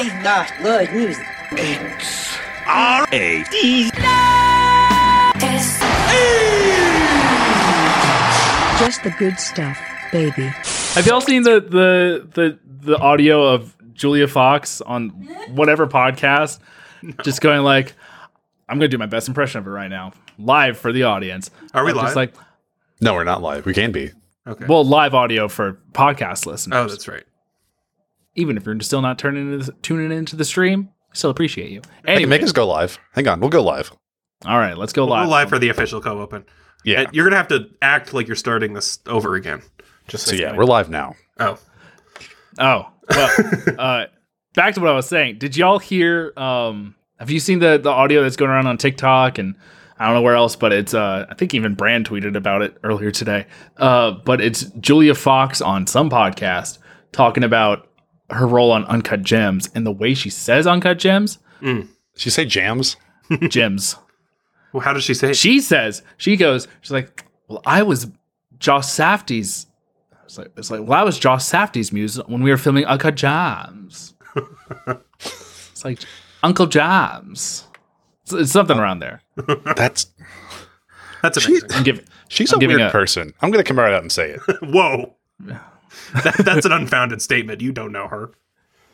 I love good music. R A D. Just the good stuff, baby. Have y'all seen the the the the audio of Julia Fox on whatever podcast? Just going like, I'm gonna do my best impression of it right now, live for the audience. Are we I'm Just live? like, No, we're not live. We can be. Okay. well, live audio for podcast listeners. oh, that's right. Even if you're still not turning into, tuning into the stream, I still appreciate you. Hey, make us go live. Hang on, we'll go live. all right, let's go We'll live. go live for the official co-open. Yeah. And you're gonna have to act like you're starting this over again. Just So so yeah, we're live now. Oh, Oh, well, uh, back to what I was saying. Did y'all hear? Um, have you seen the the audio that's going around on TikTok and I don't know where else, but it's uh, I think even Brand tweeted about it earlier today. Uh, but it's Julia Fox on some podcast talking about her role on Uncut Gems and the way she says Uncut Gems, mm. Did she say jams? gems. well, how does she say? it? She says she goes. She's like, well, I was Josh Safdie's. It's like it's like well, I was Josh Safdie's muse when we were filming Uncut Jams. it's like Uncle Jams. It's, it's something around there. That's That's amazing. I'm giving. she's I'm a weird a- person. I'm gonna come right out and say it. Whoa. That, that's an unfounded statement. You don't know her.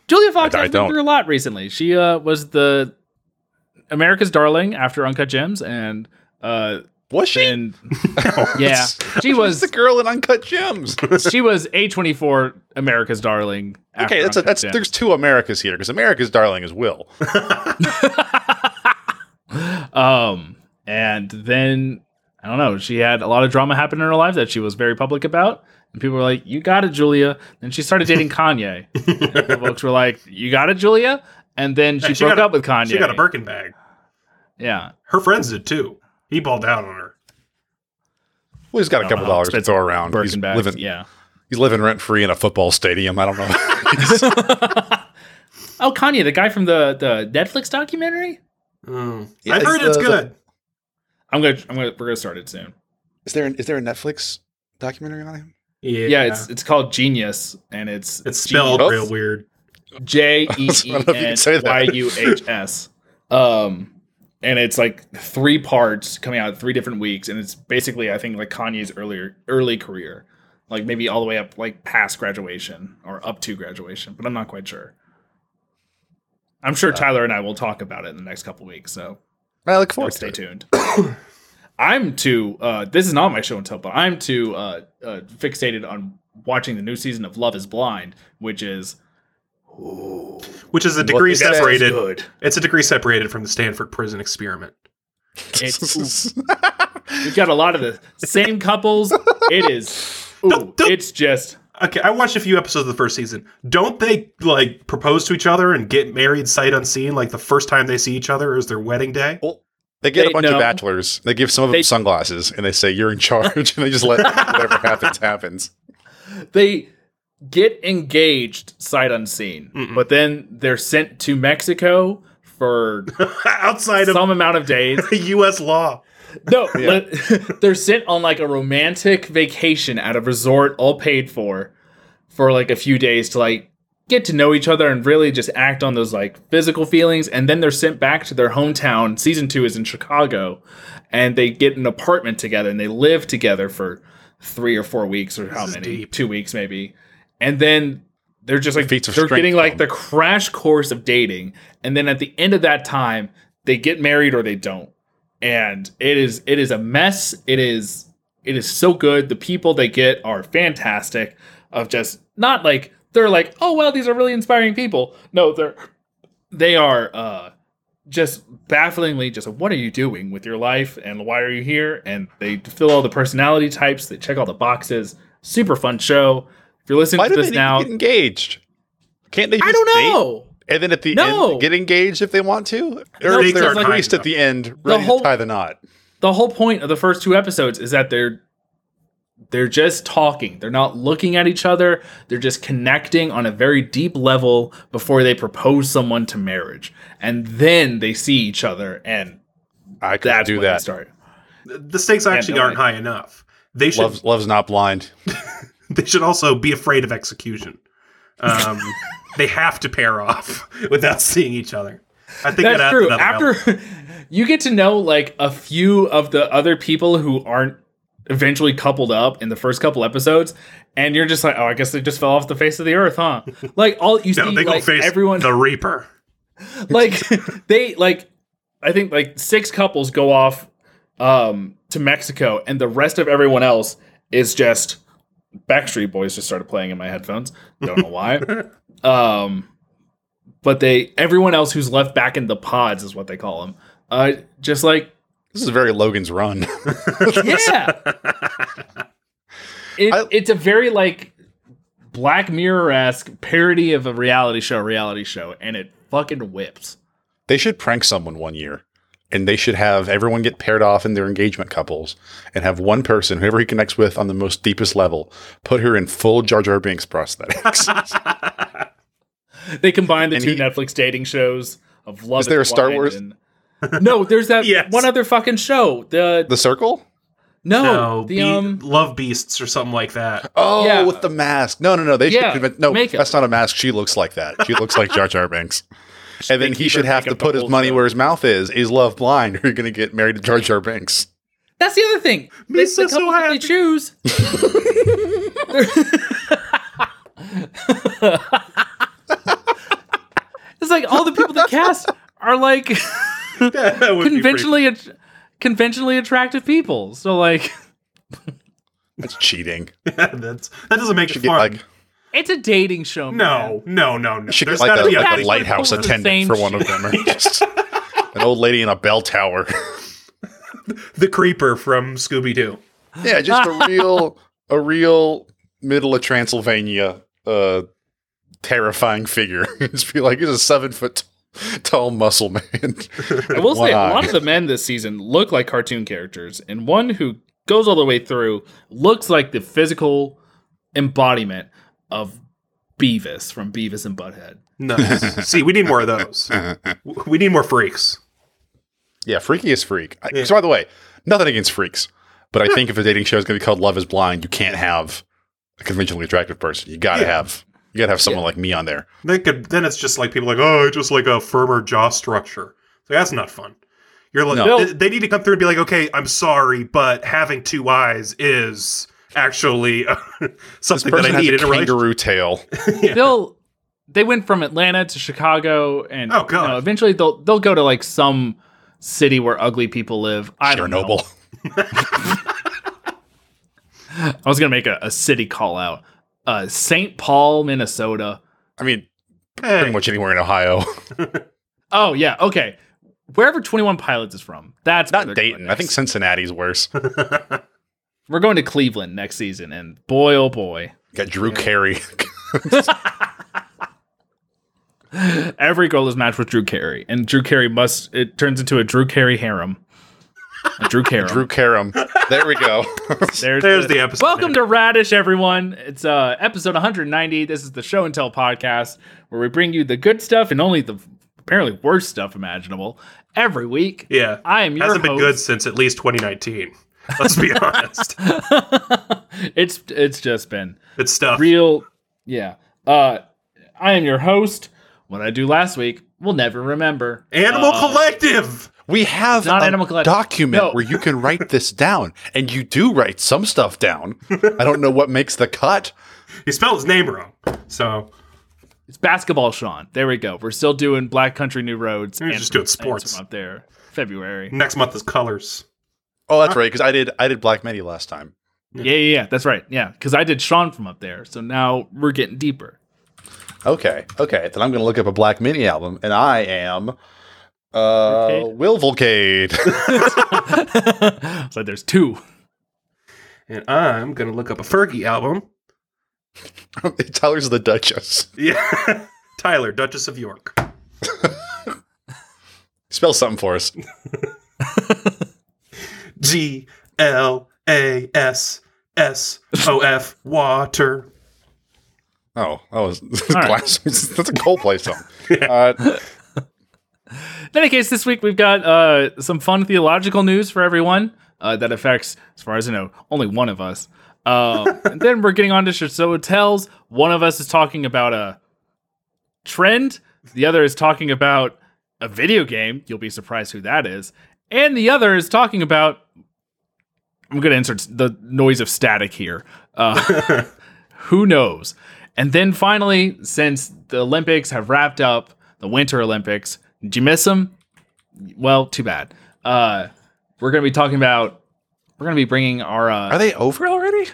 Julia Fox I- I has been don't. through a lot recently. She uh, was the America's Darling after Uncut Gems, and uh, Was she? and yeah, she was the girl in Uncut Gems. she was a twenty four America's Darling. after okay, that's a, that's Gems. there's two Americas here because America's darling is Will. Um, and then I don't know. She had a lot of drama happen in her life that she was very public about, and people were like, "You got it, Julia." Then she started dating Kanye. and folks were like, "You got it, Julia." And then she Hey, broke got a- up with Kanye. She got a Birkin bag. Yeah, Her friends did too. He balled down on her. Well, he's got a couple know dollars to expensive throw around. Birkin He's bags. living Yeah. he's living rent free in a football stadium. I don't know. Oh, Kanye, the guy from the the Netflix documentary. Mm. Yeah, I've heard the- it's the- good. I'm gonna, I'm gonna, we're gonna start it soon. is there is there a Netflix documentary on him? Yeah. Yeah, it's it's called Genius, and it's it's spelled Genius. real weird. J E I E don't know if you can say. Y U H S. Um, and it's like three parts coming out three different weeks, and it's basically I think like Kanye's earlier early career, like maybe all the way up like past graduation or up to graduation, but I'm not quite sure. I'm sure Tyler and I will talk about it in the next couple weeks, so I look forward to stay it. tuned. I'm too. Uh, this is not my show and tell, but I'm too uh, uh, fixated on watching the new season of Love Is Blind, which is Which is a degree it separated. good. It's a degree separated from the Stanford prison experiment. It's, we've got a lot of the same couples. It is. Ooh, Don't- don't- it's just. Okay, I watched a few episodes of the first season. Don't they like propose to each other and get married sight unseen like the first time they see each other is their wedding day? Well, they get They- a bunch no. of bachelors. They give some of them They- sunglasses, and they say you're in charge, and they just let whatever happens happens. They get engaged sight unseen, but then they're sent to Mexico for Outside of some amount of days. U.S. law. No, let- they're sent on like a romantic vacation at a resort, all paid for, for like a few days to like get to know each other and really just act on those like physical feelings. And then they're sent back to their hometown. Season two is in Chicago, and they get an apartment together and they live together for three or four weeks or how many, two weeks maybe, and then. They're just like Feats they're getting like the crash course of dating, and then at the end of that time, they get married or they don't. And it is it is a mess. It is it is so good. The people they get are fantastic. Of just not like they're like oh well these are really inspiring people no they're they are uh just bafflingly just what are you doing with your life and why are you here and they fill all the personality types they check all the boxes super fun show if you're listening Why to this now get engaged? Can't they? i don't know And then at the No. end, get engaged if they want to, No, or is stakes there aren't a high at the end ready whole- to tie the knot? the whole point of the first two episodes is that they're they're just talking they're not looking at each other they're just connecting on a very deep level before they propose someone to marriage and then they see each other and I could that's do when they that. start The stakes actually no aren't way. high enough. They should Love's, love's not blind. they should also be afraid of execution. Um, they have to pair off without seeing each other. I think That's that true. After element. you get to know like a few of the other people who aren't eventually coupled up in the first couple episodes, and you're just like, oh, I guess they just fell off the face of the earth, huh? Like all you no, see, they go like face everyone, the Reaper. like they like, I think like six couples go off um to Mexico, and the rest of everyone else is just Backstreet Boys. Just started playing in my headphones. Don't know why. um, but they everyone else who's left back in the pods is what they call them. Uh, just like This is very Logan's Run. yeah. It, I- it's a very like Black Mirror esque parody of a reality show, reality show, and it fucking whips. they should prank someone one year, and they should have everyone get paired off in their engagement couples, and have one person, whoever he connects with on the most deepest level, put her in full Jar Jar Binks prosthetics. They combine the And two he- Netflix dating shows of Love. Is there a Star Wars? and- no, there's that Yes. one other fucking show. The, the Circle? no, No, the Be- um Love Beasts or something like that. Oh, Yeah. with the mask. No, no, no. They Yeah, should convince. No, makeup. that's not a mask. She looks like that. She looks like Jar Jar Binks. And then he should have to put his money show. where his mouth is. Is love blind? Or you're going to get married to Jar Jar Binks. That's the other thing. The, Makes the us so couple that they choose. it's like all the people that cast are like That would be pretty- conventionally conventionally attractive people. So like That's cheating. That's, that doesn't make it Should get fun. like it's a dating show. man. no, no, no, no. should There's get like gotta a, be like a lighthouse attendant for one of them, or just an old lady in a bell tower. the creeper from Scooby Doo. yeah, just a real, a real middle of Transylvania, uh, terrifying figure. just be like, he's a seven foot tall muscle man. I will say One a lot of the men this season look like cartoon characters, and one who goes all the way through looks like the physical embodiment of Beavis from Beavis and Butthead. Nice. See, we need more of those. We need more freaks. Yeah, freaky is freak. I, So by the way, nothing against freaks, but I think if a dating show is going to be called Love Is Blind, you can't have a conventionally attractive person. You got to Yeah. have you got to have someone like me on there. Then, could, then it's just like people like, oh, just like a firmer jaw structure. So that's not fun. You're like, No. they, they need to come through and be like, okay, I'm sorry, but having two eyes is actually uh, something that Person I has need a in a relationship. kangaroo tail. They'll they went from Atlanta to Chicago, and Oh, God. you know, eventually they'll they'll go to like some city where ugly people live. I don't know. Chernobyl. I was gonna make a, a city call out. Uh, St. Paul, Minnesota. I mean, pretty much anywhere in Ohio. Oh yeah, okay. Wherever Twenty One Pilots is from, that's Not Dayton. I think. Cincinnati's worse. we're going to Cleveland next season, and boy oh boy, Got Drew Carey. every girl is matched with Drew Carey, and Drew Carey must it turns into a Drew Carey harem. A Drew Carey. Drew Carum. There we go. There's, There's the episode Welcome name. to Radish, everyone. It's uh, episode 190. This is the show and tell podcast where we bring you the good stuff and only the apparently worst stuff imaginable every week. yeah. I am your Hasn't been good since at least 2019. Let's be honest. it's it's just been It's stuff. real. Yeah. Uh, I am your host. What I do last week, we'll never remember. Animal Uh, Collective. We have not a Animal Collective. document No. where you can write this down, and you do write some stuff down. I don't know what makes the cut. He spelled his name wrong. So It's basketball, Sean. There we go. We're still doing Black Country New Roads. You're just doing sports. Up there. February. next month is colors. Oh, that's right, because I did I did Black Midi last time. Yeah, yeah, yeah. That's right. Yeah, because I did Sean from up there. So now we're getting deeper. Okay, okay. Then I'm going to look up a Black Midi album, and I am uh, Volcade? Will Volcade. so there's two. And I'm going to look up a Fergie album. Tyler's the Duchess. Yeah. Tyler, Duchess of York. Spell something for us. G L A S S O F water. Oh, that was right. That's a Coldplay song. Uh, In any case, this week we've got uh, some fun theological news for everyone uh, that affects, as far as I know, only one of us. Uh, and then we're getting on to show hotels. One of us is talking about a trend. The other is talking about a video game. You'll be surprised who that is. And the other is talking about. I'm going to insert the noise of static here. Uh, who knows? And then finally, since the Olympics have wrapped up, the Winter Olympics, did you miss them? Well, too bad. Uh, we're going to be talking about. We're going to be bringing our. Uh, Are they over already?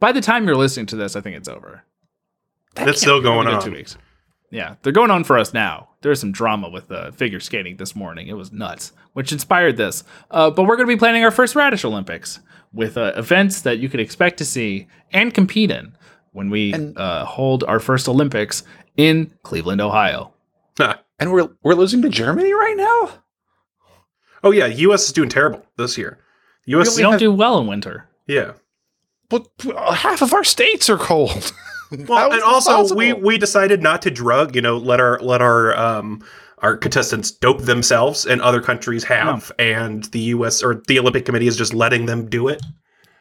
by the time you're listening to this, I think it's over. That's still going on. Two weeks. Yeah, they're going on for us now. There's some drama with uh, figure skating this morning. It was nuts, which inspired this. Uh, but we're going to be planning our first Radish Olympics with uh, events that you could expect to see and compete in when we uh, hold our first Olympics in Cleveland, Ohio. And we're we're losing to Germany right now. oh yeah, U.S. is doing terrible this year. U.S. We don't do well in winter. yeah. But uh, half of our states are cold. Well, and is this also we possible? we decided not to drug. You know, let our let our um our contestants dope themselves, and other countries have, and the U.S. or the Olympic Committee is just letting them do it.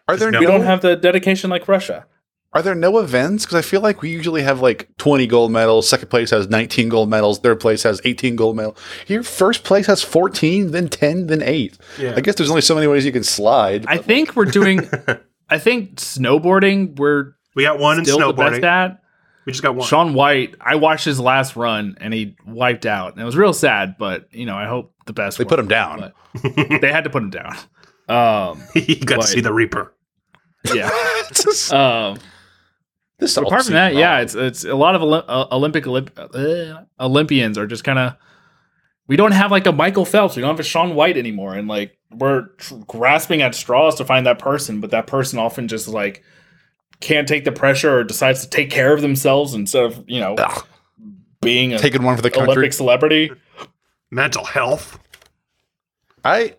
are there no- no, We don't have the dedication like Russia. Are there no events? Because I feel like we usually have like twenty gold medals. Second place has nineteen gold medals. Third place has eighteen gold medals. Here, first place has fourteen, then ten, then eight. Yeah. I guess there's only so many ways you can slide. I think we're doing. I think snowboarding. We're We got one in still the best snowboarding. at. We just got one. Shaun White, I watched his last run and he wiped out. And it was real sad, but you know, I hope the best. They for put him down. they had to put him down. Um, you got But- to see the Reaper. yeah. this Um, all apart from seems that, yeah, it's it's a lot of Olymp- uh, Olympic Olymp- uh, Olympians are just kind of. We don't have like a Michael Phelps. We don't have a Shaun White anymore, and like we're tr- grasping at straws to find that person, but that person often just like can't take the pressure or decides to take care of themselves instead of you know Ugh. being a taking one for the country. Olympic celebrity. Mental health. I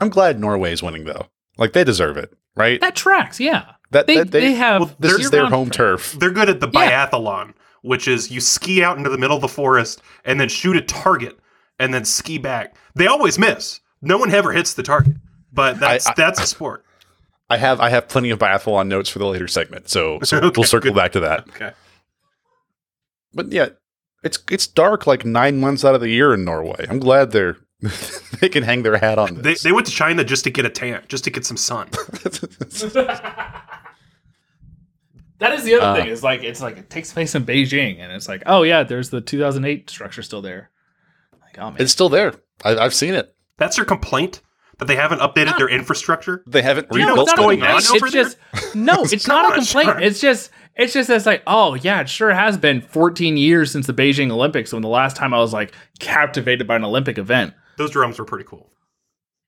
I'm glad Norway's winning though. Like they deserve it, right? That tracks, yeah. That, They that they, have well, this is their home fans. turf. They're good at the Yeah. biathlon, which is you ski out into the middle of the forest and then shoot a target and then ski back. They always miss. No one ever hits the target, but that's I- that's a sport. I have I have plenty of biathlon notes for the later segment, so so Okay, we'll circle good. back to that. Okay. But yeah, it's it's dark like nine months out of the year in Norway. I'm glad they're they can hang their hat on They, they went to China just to get a tan, just to get some sun. That is the other Uh, thing. Is like it's like it takes place in Beijing, and it's like, oh yeah, there's the 2008 structure still there. Like, oh man, it's still there. I, I've seen it. That's their complaint that they haven't updated Not- their infrastructure. They haven't Do you know what's going place. on it's over there? just no, it's not a complaint. Sean. It's just it's just it's like, oh yeah, it sure has been 14 years since the Beijing Olympics when the last time I was like captivated by an Olympic event. Those drums were pretty cool.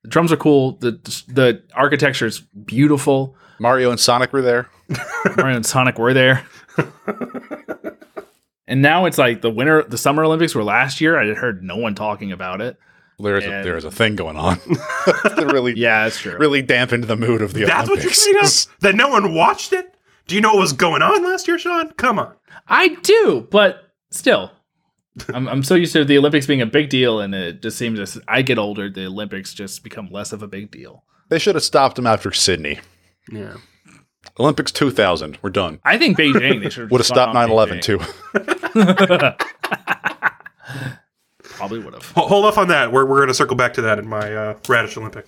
The drums are cool. The the architecture is beautiful. Mario and Sonic were there. Mario and Sonic were there. and now it's like the winter, the Summer Olympics were last year. I had heard no one talking about it. There is a, there is a thing going on. that really Yeah, that's true. really dampened the mood of the That's what you're saying? That no one watched it? Do you know what was going on last year, Sean? Come on. I do, but still, I'm, I'm so used to the Olympics being a big deal, and it just seems as I get older, the Olympics just become less of a big deal. they should have stopped them after Sydney. Yeah. Olympics 2000. We're done. I think Beijing they should Would have stopped 9/11 too. Probably would have. Ho- Hold off on that. We're, we're going to circle back to that in my uh, Radish Olympic.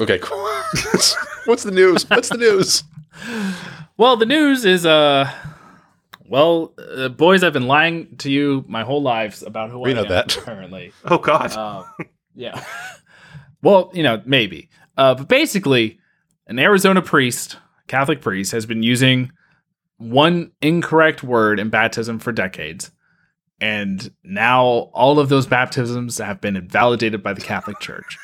Okay, cool. What's the news? What's the news? Well, the news is uh, well, uh, boys, I've been lying to you my whole lives about who We I know am that. currently. Oh, God. Um, yeah. well, you know, maybe. Uh, but basically, an Arizona priest, Catholic priest, has been using one incorrect word in baptism for decades. And now all of those baptisms have been invalidated by the Catholic Church.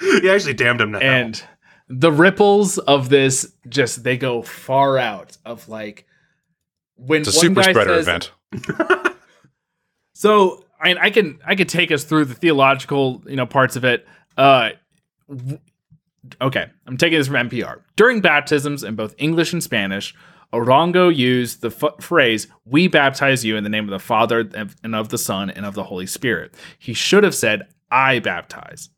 he actually damned him now. and the ripples of this just they go far out of like when It's a super spreader says- event. So I mean, I can I could take us through the theological you know parts of it. Uh, w- okay, I'm taking this from NPR. During baptisms in both English and Spanish, Arango used the f- phrase "We baptize you in the name of the Father and of the Son and of the Holy Spirit." He should have said "I baptize."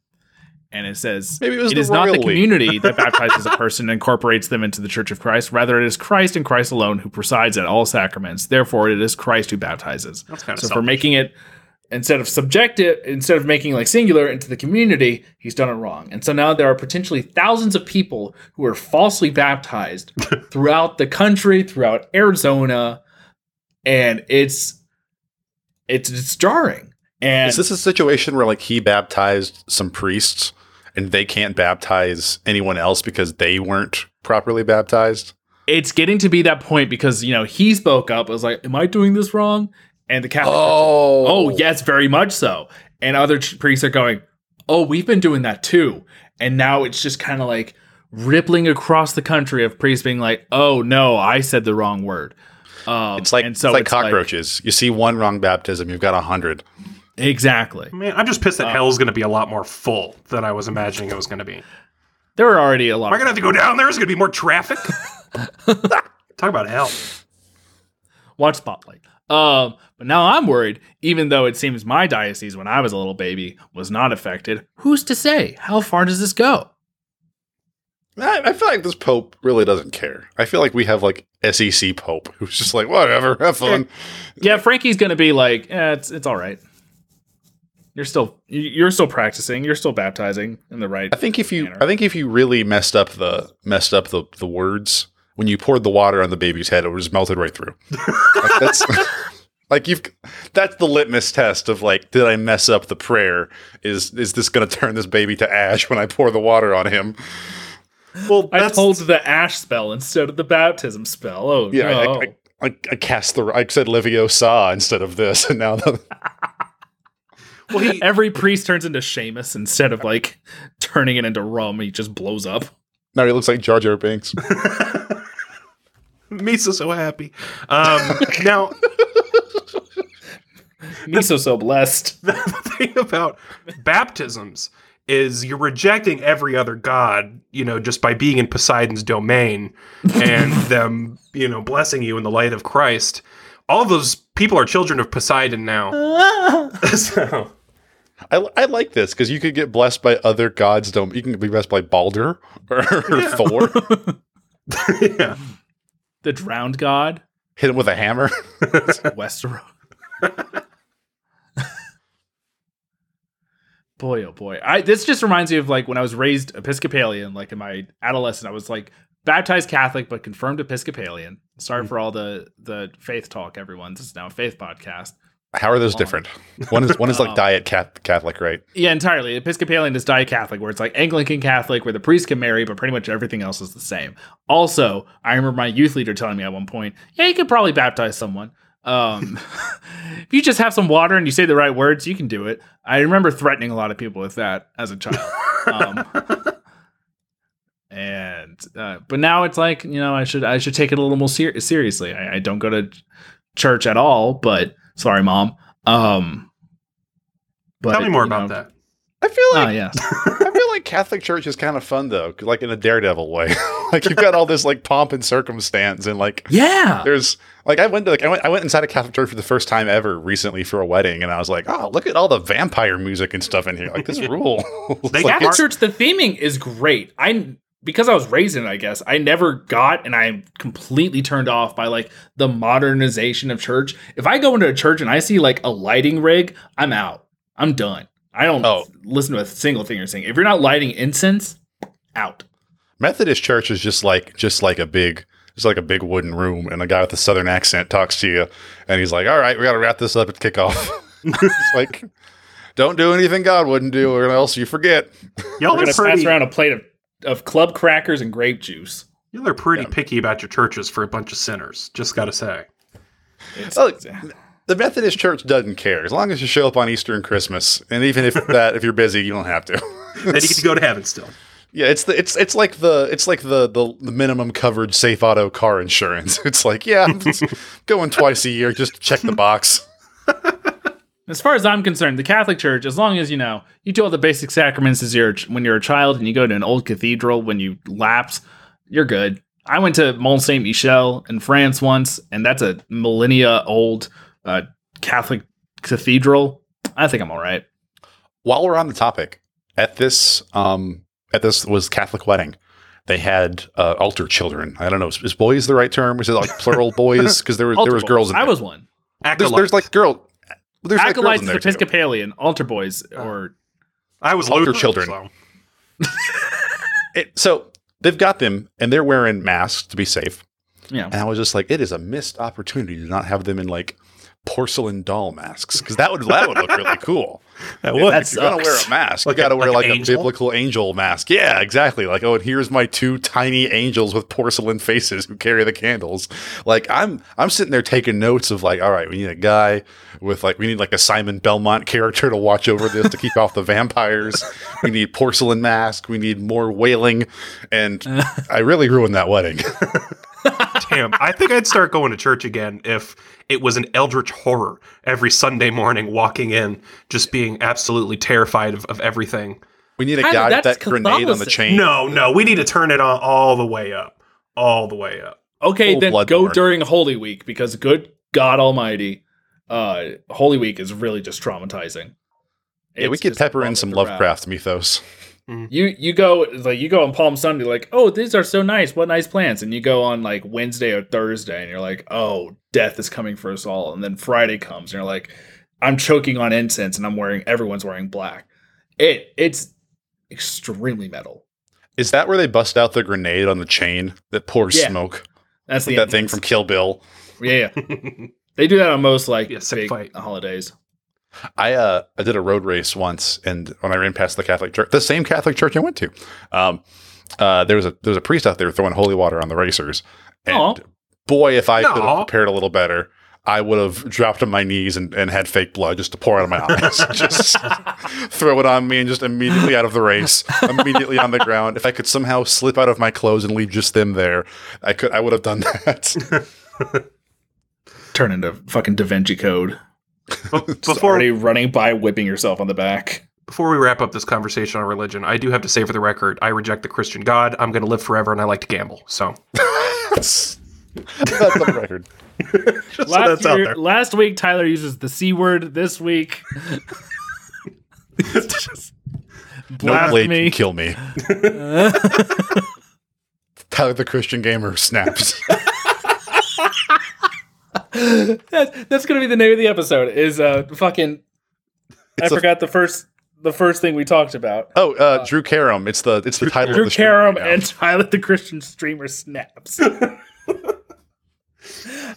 And it says Maybe it was it the is not the royal we." community that baptizes a person and incorporates them into the Church of Christ. Rather, it is Christ and Christ alone who presides at all sacraments. Therefore, it is Christ who baptizes. That's kind of So for making it instead of subjective, instead of making like singular into the community, he's done it wrong. And so now there are potentially thousands of people who are falsely baptized throughout the country, throughout Arizona, and it's it's it's jarring. And Is this a situation where like he baptized some priests and they can't baptize anyone else because they weren't properly baptized? it's getting to be that point because you know he spoke up. I was like, "Am I doing this wrong?" And the Catholic, Oh, oh yes, very much so. And other ch- priests are going, "Oh, we've been doing that too." And now it's just kind of like rippling across the country of priests being like, "Oh no, I said the wrong word." Um, It's like and so it's like it's cockroaches. you see one wrong baptism, you've got a hundred. Exactly. Man, I'm just pissed that Uh, hell's going to be a lot more full than I was imagining it was going to be. There are already a lot. Am I going to have to go down there? There's going to be more traffic. Talk about hell. watch Spotlight. Um, but now I'm worried, even though it seems my diocese when I was a little baby was not affected. Who's to say? How far does this go? I, I feel like this pope really doesn't care. I feel like we have like SEC pope who's just like whatever, have fun. Yeah, Frankie's gonna be like, eh, it's it's all right. You're still you- you're still practicing. You're still baptizing in the right. I think if you manner. I think if you really messed up the messed up the the words when you poured the water on the baby's head, it was melted right through. like that's like you've that's the litmus test of like did I mess up the prayer? Is is this going to turn this baby to ash when I pour the water on him? Well, I that's pulled the ash spell instead of the baptism spell. Oh Yeah, I- no! I, I, I cast the I said Leviosa instead of this, and now the, well, he, Every priest turns into Seamus instead of like turning it into rum. He just blows up. now he looks like Jar Jar Binks. Misa's so happy. Um, now, Miso so blessed. the thing about baptisms is you're rejecting every other god, you know, just by being in Poseidon's domain and them, you know, blessing you in the light of Christ. All those people are children of Poseidon now. so, I, I like this because you could get blessed by other gods. Don't you can be blessed by Balder or, Thor? yeah. The drowned god, Hit him with a hammer. Westeros. boy, oh boy! I this just reminds me of like when I was raised Episcopalian. Like in my adolescence, I was like baptized Catholic but confirmed Episcopalian. Sorry hmm. for all the the faith talk, everyone. This is now a faith podcast. How are those different? One is one is like Um, diet cat, Catholic, right? Yeah, entirely. Episcopalian is diet Catholic, where it's like Anglican Catholic, where the priest can marry, but pretty much everything else is the same. Also, I remember my youth leader telling me at one point, "Yeah, you could probably baptize someone. Um, if you just have some water and you say the right words, you can do it." I remember threatening a lot of people with that as a child. Um, and uh, but now it's like you know I should I should take it a little more ser- seriously. I, I don't go to church at all, but sorry, mom. Um, but Tell me more about know- that. I feel Oh like yes. I feel like Catholic Church is kind of fun though, like in a daredevil way. like you've got all this like pomp and circumstance, and like Yeah. there's like I went to like I went I went inside a Catholic church for the first time ever recently for a wedding, and I was like, oh, look at all the vampire music and stuff in here. Like this rule. They like, Catholic Church, the theming is great. I because I was raised in it, I guess I never got, and I'm completely turned off by like the modernization of church. If I go into a church and I see like a lighting rig, I'm out. I'm done. I don't Oh. listen to a single thing you're saying. If you're not lighting incense, out. Methodist church is just like just like a big it's like a big wooden room and a guy with a southern accent talks to you and he's like, All right, we gotta wrap this up at kickoff. it's like don't do anything God wouldn't do or else you forget. Y'all We're gonna pretty, pass around a plate of, of club crackers and grape juice. y'all are pretty picky about your churches for a bunch of sinners. Just got to say. It's- Oh, The Methodist church doesn't care. As long as you show up on Easter and Christmas. And even if that if you're busy, you don't have to. Then you get to go to heaven still. Yeah, it's the it's it's like the it's like the the, the minimum coverage safe auto car insurance. It's like, yeah, I'm going twice a year, just check the box. As far as I'm concerned, the Catholic Church, as long as you know, you do all the basic sacraments as you're when you're a child and you go to an old cathedral when you lapse, you're good. I went to Mont Saint Michel in France once, and that's a millennia old uh, Catholic cathedral. I think I'm all right. While we're on the topic, at this um at this was Catholic wedding. They had uh, altar children. I don't know. Is, is boys the right term? Is it like plural boys? Because there was there was Altar girls. boys. In I was one. There's, there's like girl. There's like girls Acolytes in is there too. Episcopalian. Altar boys uh, or I was altar Lutheran, children. so- It- so they've got them, and they're wearing masks to be safe. yeah. And I was just like, it is a missed opportunity to not have them in like porcelain doll masks because that would that would look really cool. That If would. That's- you're gonna wear a mask, Like you got to a- wear like like, a angel? biblical angel mask. Yeah, exactly. Like, oh, and here's my two tiny angels with porcelain faces who carry the candles. Like, I'm I'm sitting there taking notes of like, all right, we need a guy with like we need like a Simon Belmont character to watch over this to keep off the vampires. We need porcelain mask. We need more wailing, and I really ruined that wedding. Damn, I think I'd start going to church again if it was an eldritch horror every Sunday morning, walking in, just being absolutely terrified of, of everything. We need a Kinda, guy with that's that grenade on the chain. No, no, we need to turn it on all the way up, all the way up. Okay, Full then blood go during Holy Week because good God Almighty, uh, Holy Week is really just traumatizing. Yeah, we could pepper in some with the rap. Lovecraft mythos. Mm-hmm. You you go like you go on Palm Sunday like oh these are so nice what nice plants and you go on like Wednesday or Thursday and you're like oh death is coming for us all and then Friday comes and you're like I'm choking on incense and I'm wearing everyone's wearing black. It it's extremely metal. Is that where they bust out the grenade on the chain that pours Yeah. smoke? That's Like the that thing from Kill Bill. yeah. yeah. they do that on most like Yeah, big fight. holidays. I uh I did a road race once, and when I ran past the Catholic church, the same Catholic church I went to, um, uh, there was a there was a priest out there throwing holy water on the racers, and Aw. boy, if I could have prepared a little better, I would have dropped on my knees and, and had fake blood just to pour out of my eyes, just throw it on me, and just immediately out of the race, immediately on the ground. If I could somehow slip out of my clothes and leave just them there, I could I would have done that. Turn into fucking Da Vinci Code. Be- before already running by, whipping yourself on the back. before we wrap up this conversation on religion, I do have to say for the record, I reject the Christian God. I'm going to live forever, and I like to gamble. So That's the record. just so Last, that's out year- there. last week, Tyler uses the C word. This week, No blade blasphemy. can kill me. Tyler the Christian gamer snaps. that's, that's gonna be the name of the episode. Is uh fucking. I It's a- forgot the first the first thing we talked about. Oh, uh, Drew Karam. It's the it's the title Drew of the stream Karam right and Tyler the Christian streamer snaps.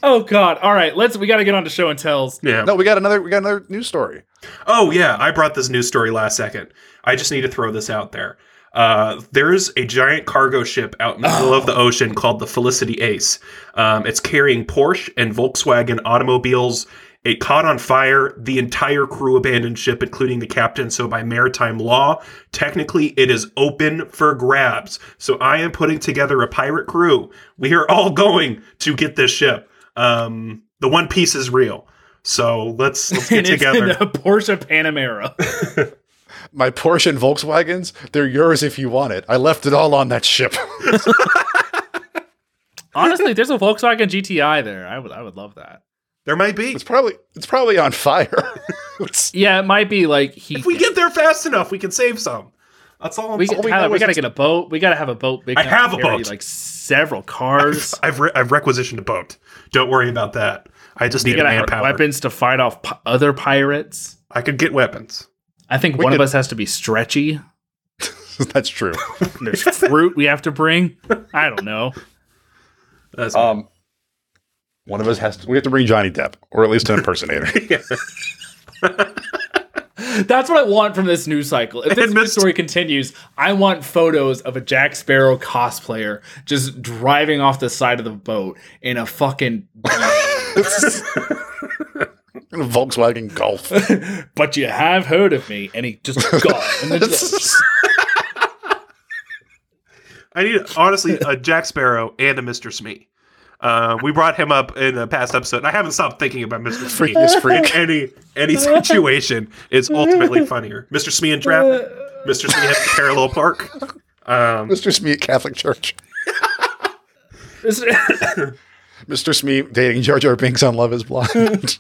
oh God! All right, let's. We got to get on to show and tells. Yeah. No, we got another we got another news story. Oh yeah, I brought this news story last second. I just need to throw this out there. Uh, there's a giant cargo ship out in the middle of the ocean called the Felicity Ace. Um, it's carrying Porsche and Volkswagen automobiles. It caught on fire. The entire crew abandoned ship, including the captain. So, by maritime law, technically it is open for grabs. So, I am putting together a pirate crew. We are all going to get this ship. Um, the One Piece is real. So let's let's get together. Porsche Panamera. My Porsche and Volkswagens, they're yours if you want it. I left it all on that ship. Honestly, there's a Volkswagen GTI there. I would I would love that. There might be. it's probably it's probably on fire. Yeah, it might be like he. If we get there fast enough, we can save some. That's all I'm we, saying. we Tyler, know we gotta get a boat. We gotta have a boat big I to have a carry, boat. like several cars. I've re- I've requisitioned a boat. Don't worry about that. I just we need gotta have weapons to fight off pi- other pirates. I could get weapons. I think We one could- of us has to be stretchy. That's true. There's fruit we have to bring. I don't know. That's Um, one of us has to. We have to bring Johnny Depp, or at least an impersonator. That's what I want from this news cycle. If this And news story continues, I want photos of a Jack Sparrow cosplayer just driving off the side of the boat in a fucking. Volkswagen Golf. but you have heard of me, and he just got. And then just, I need honestly a Jack Sparrow and a Mr. Smee. Uh, we brought him up in a past episode. and I haven't stopped thinking about Mr. Smee. Freakiest freak. Any any situation is ultimately funnier. Mr. Smee in traffic. Mr. Smee at the parallel park. Um, Mr. Smee at Catholic Church. Mr. Smee dating Jar Jar Binks on Love Is Blind.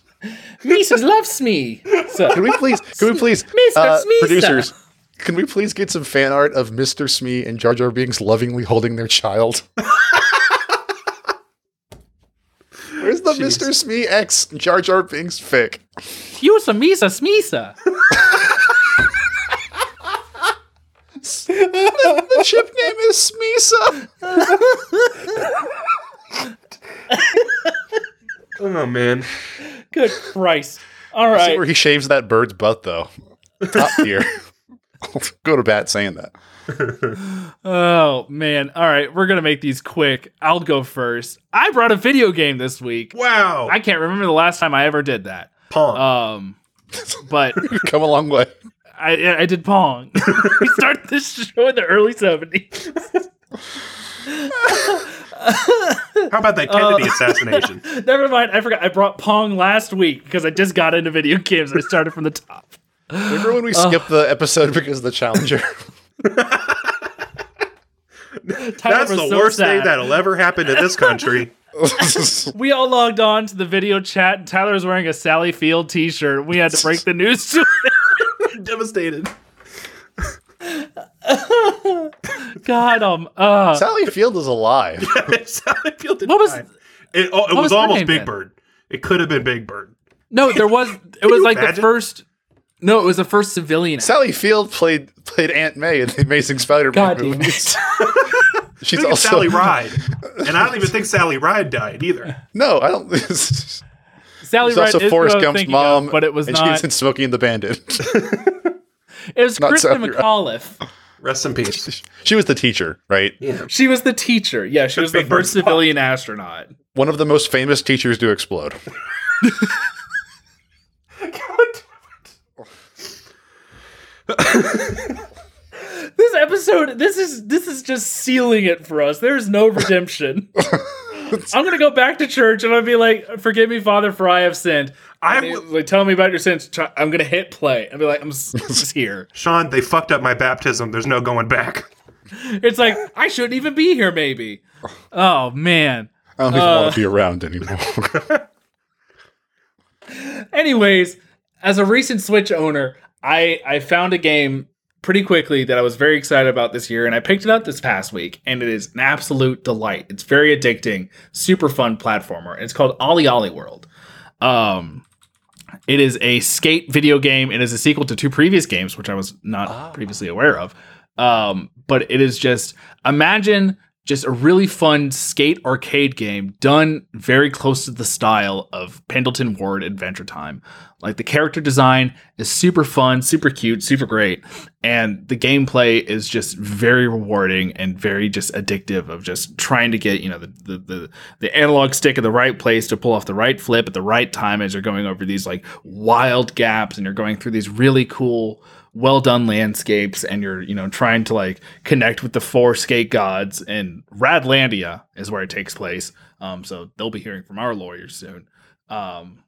Mrs. loves me. So, Can we please? Can we please? Mr. uh, producers, Can we please get some fan art of Mr. Smee and Jar Jar Binks lovingly holding their child? Where's the Mr. Smee X Jar Jar Binks fic? Yusa Misa Smisa. The chip name is Smeesa. Oh man. Good Christ. All right. See where he shaves that bird's butt though. Top tier. I'll go to bat saying that. Oh man. All right, we're gonna make these quick. I'll go first. I brought a video game this week. Wow. I can't remember the last time I ever did that. Pong. Um, but Come a long way. I I did Pong. we started this show in the early seventies. How about that Kennedy uh, assassination? Never mind. I forgot. I brought Pong last week because I just got into video games. I started from the top. Remember when we uh, skipped the episode because of the challenger? That's the so worst sad. thing that'll ever happen to this country. We all logged on to the video chat. And Tyler was wearing a Sally Field T-shirt. We had to break the news to him. Devastated. God. Um. Uh. Sally Field is alive. Sally Field did What was- fine. it? Oh, it what was, was almost name Big then? Bird. It could have been Big Bird. No, there was. It was like imagine? the first. No, it was the first civilian. Sally Field played played Aunt May in the Amazing Spider-Man God damn movies. it. She's Think of also Sally Ride, and I don't even think Sally Ride died either. No, I don't. Sally Ride also is Forrest what I was Gump's mom, of, but it was and not. she's in Smokey and the Bandit. it was not Kristen McAuliffe. Rest in peace. she was the teacher, right? Yeah. She was the teacher. Yeah, she was the first spot. civilian astronaut. One of the most famous teachers to explode. This episode, this is this is just sealing it for us. There's no redemption. I'm gonna go back to church and I'll be like, "Forgive me, Father, for I have sinned." I And he's like, tell me about your sins. I'm gonna hit play. I'll be like, "I'm just here." Sean, they fucked up my baptism. There's no going back. It's like I shouldn't even be here. Maybe. Oh man. I don't even Uh. want to be around anymore. Anyways, as a recent Switch owner, I I found a game pretty quickly that I was very excited about this year, and I picked it up this past week, and it is an absolute delight. It's very addicting, super fun platformer. It's called OlliOlli World. Um, it is a skate video game. It is a sequel to two previous games, which I was not previously aware of. Um, but it is just imagine just a really fun skate arcade game done very close to the style of Pendleton Ward Adventure Time. Like the character design is super fun, super cute, super great, and the gameplay is just very rewarding and very just addictive. Of just trying to get you know the the the, the analog stick in the right place to pull off the right flip at the right time as you're going over these like wild gaps and you're going through these really cool well done landscapes and you're you know trying to like connect with the four skate gods and radlandia is where it takes place. Um so they'll be hearing from our lawyers soon. Um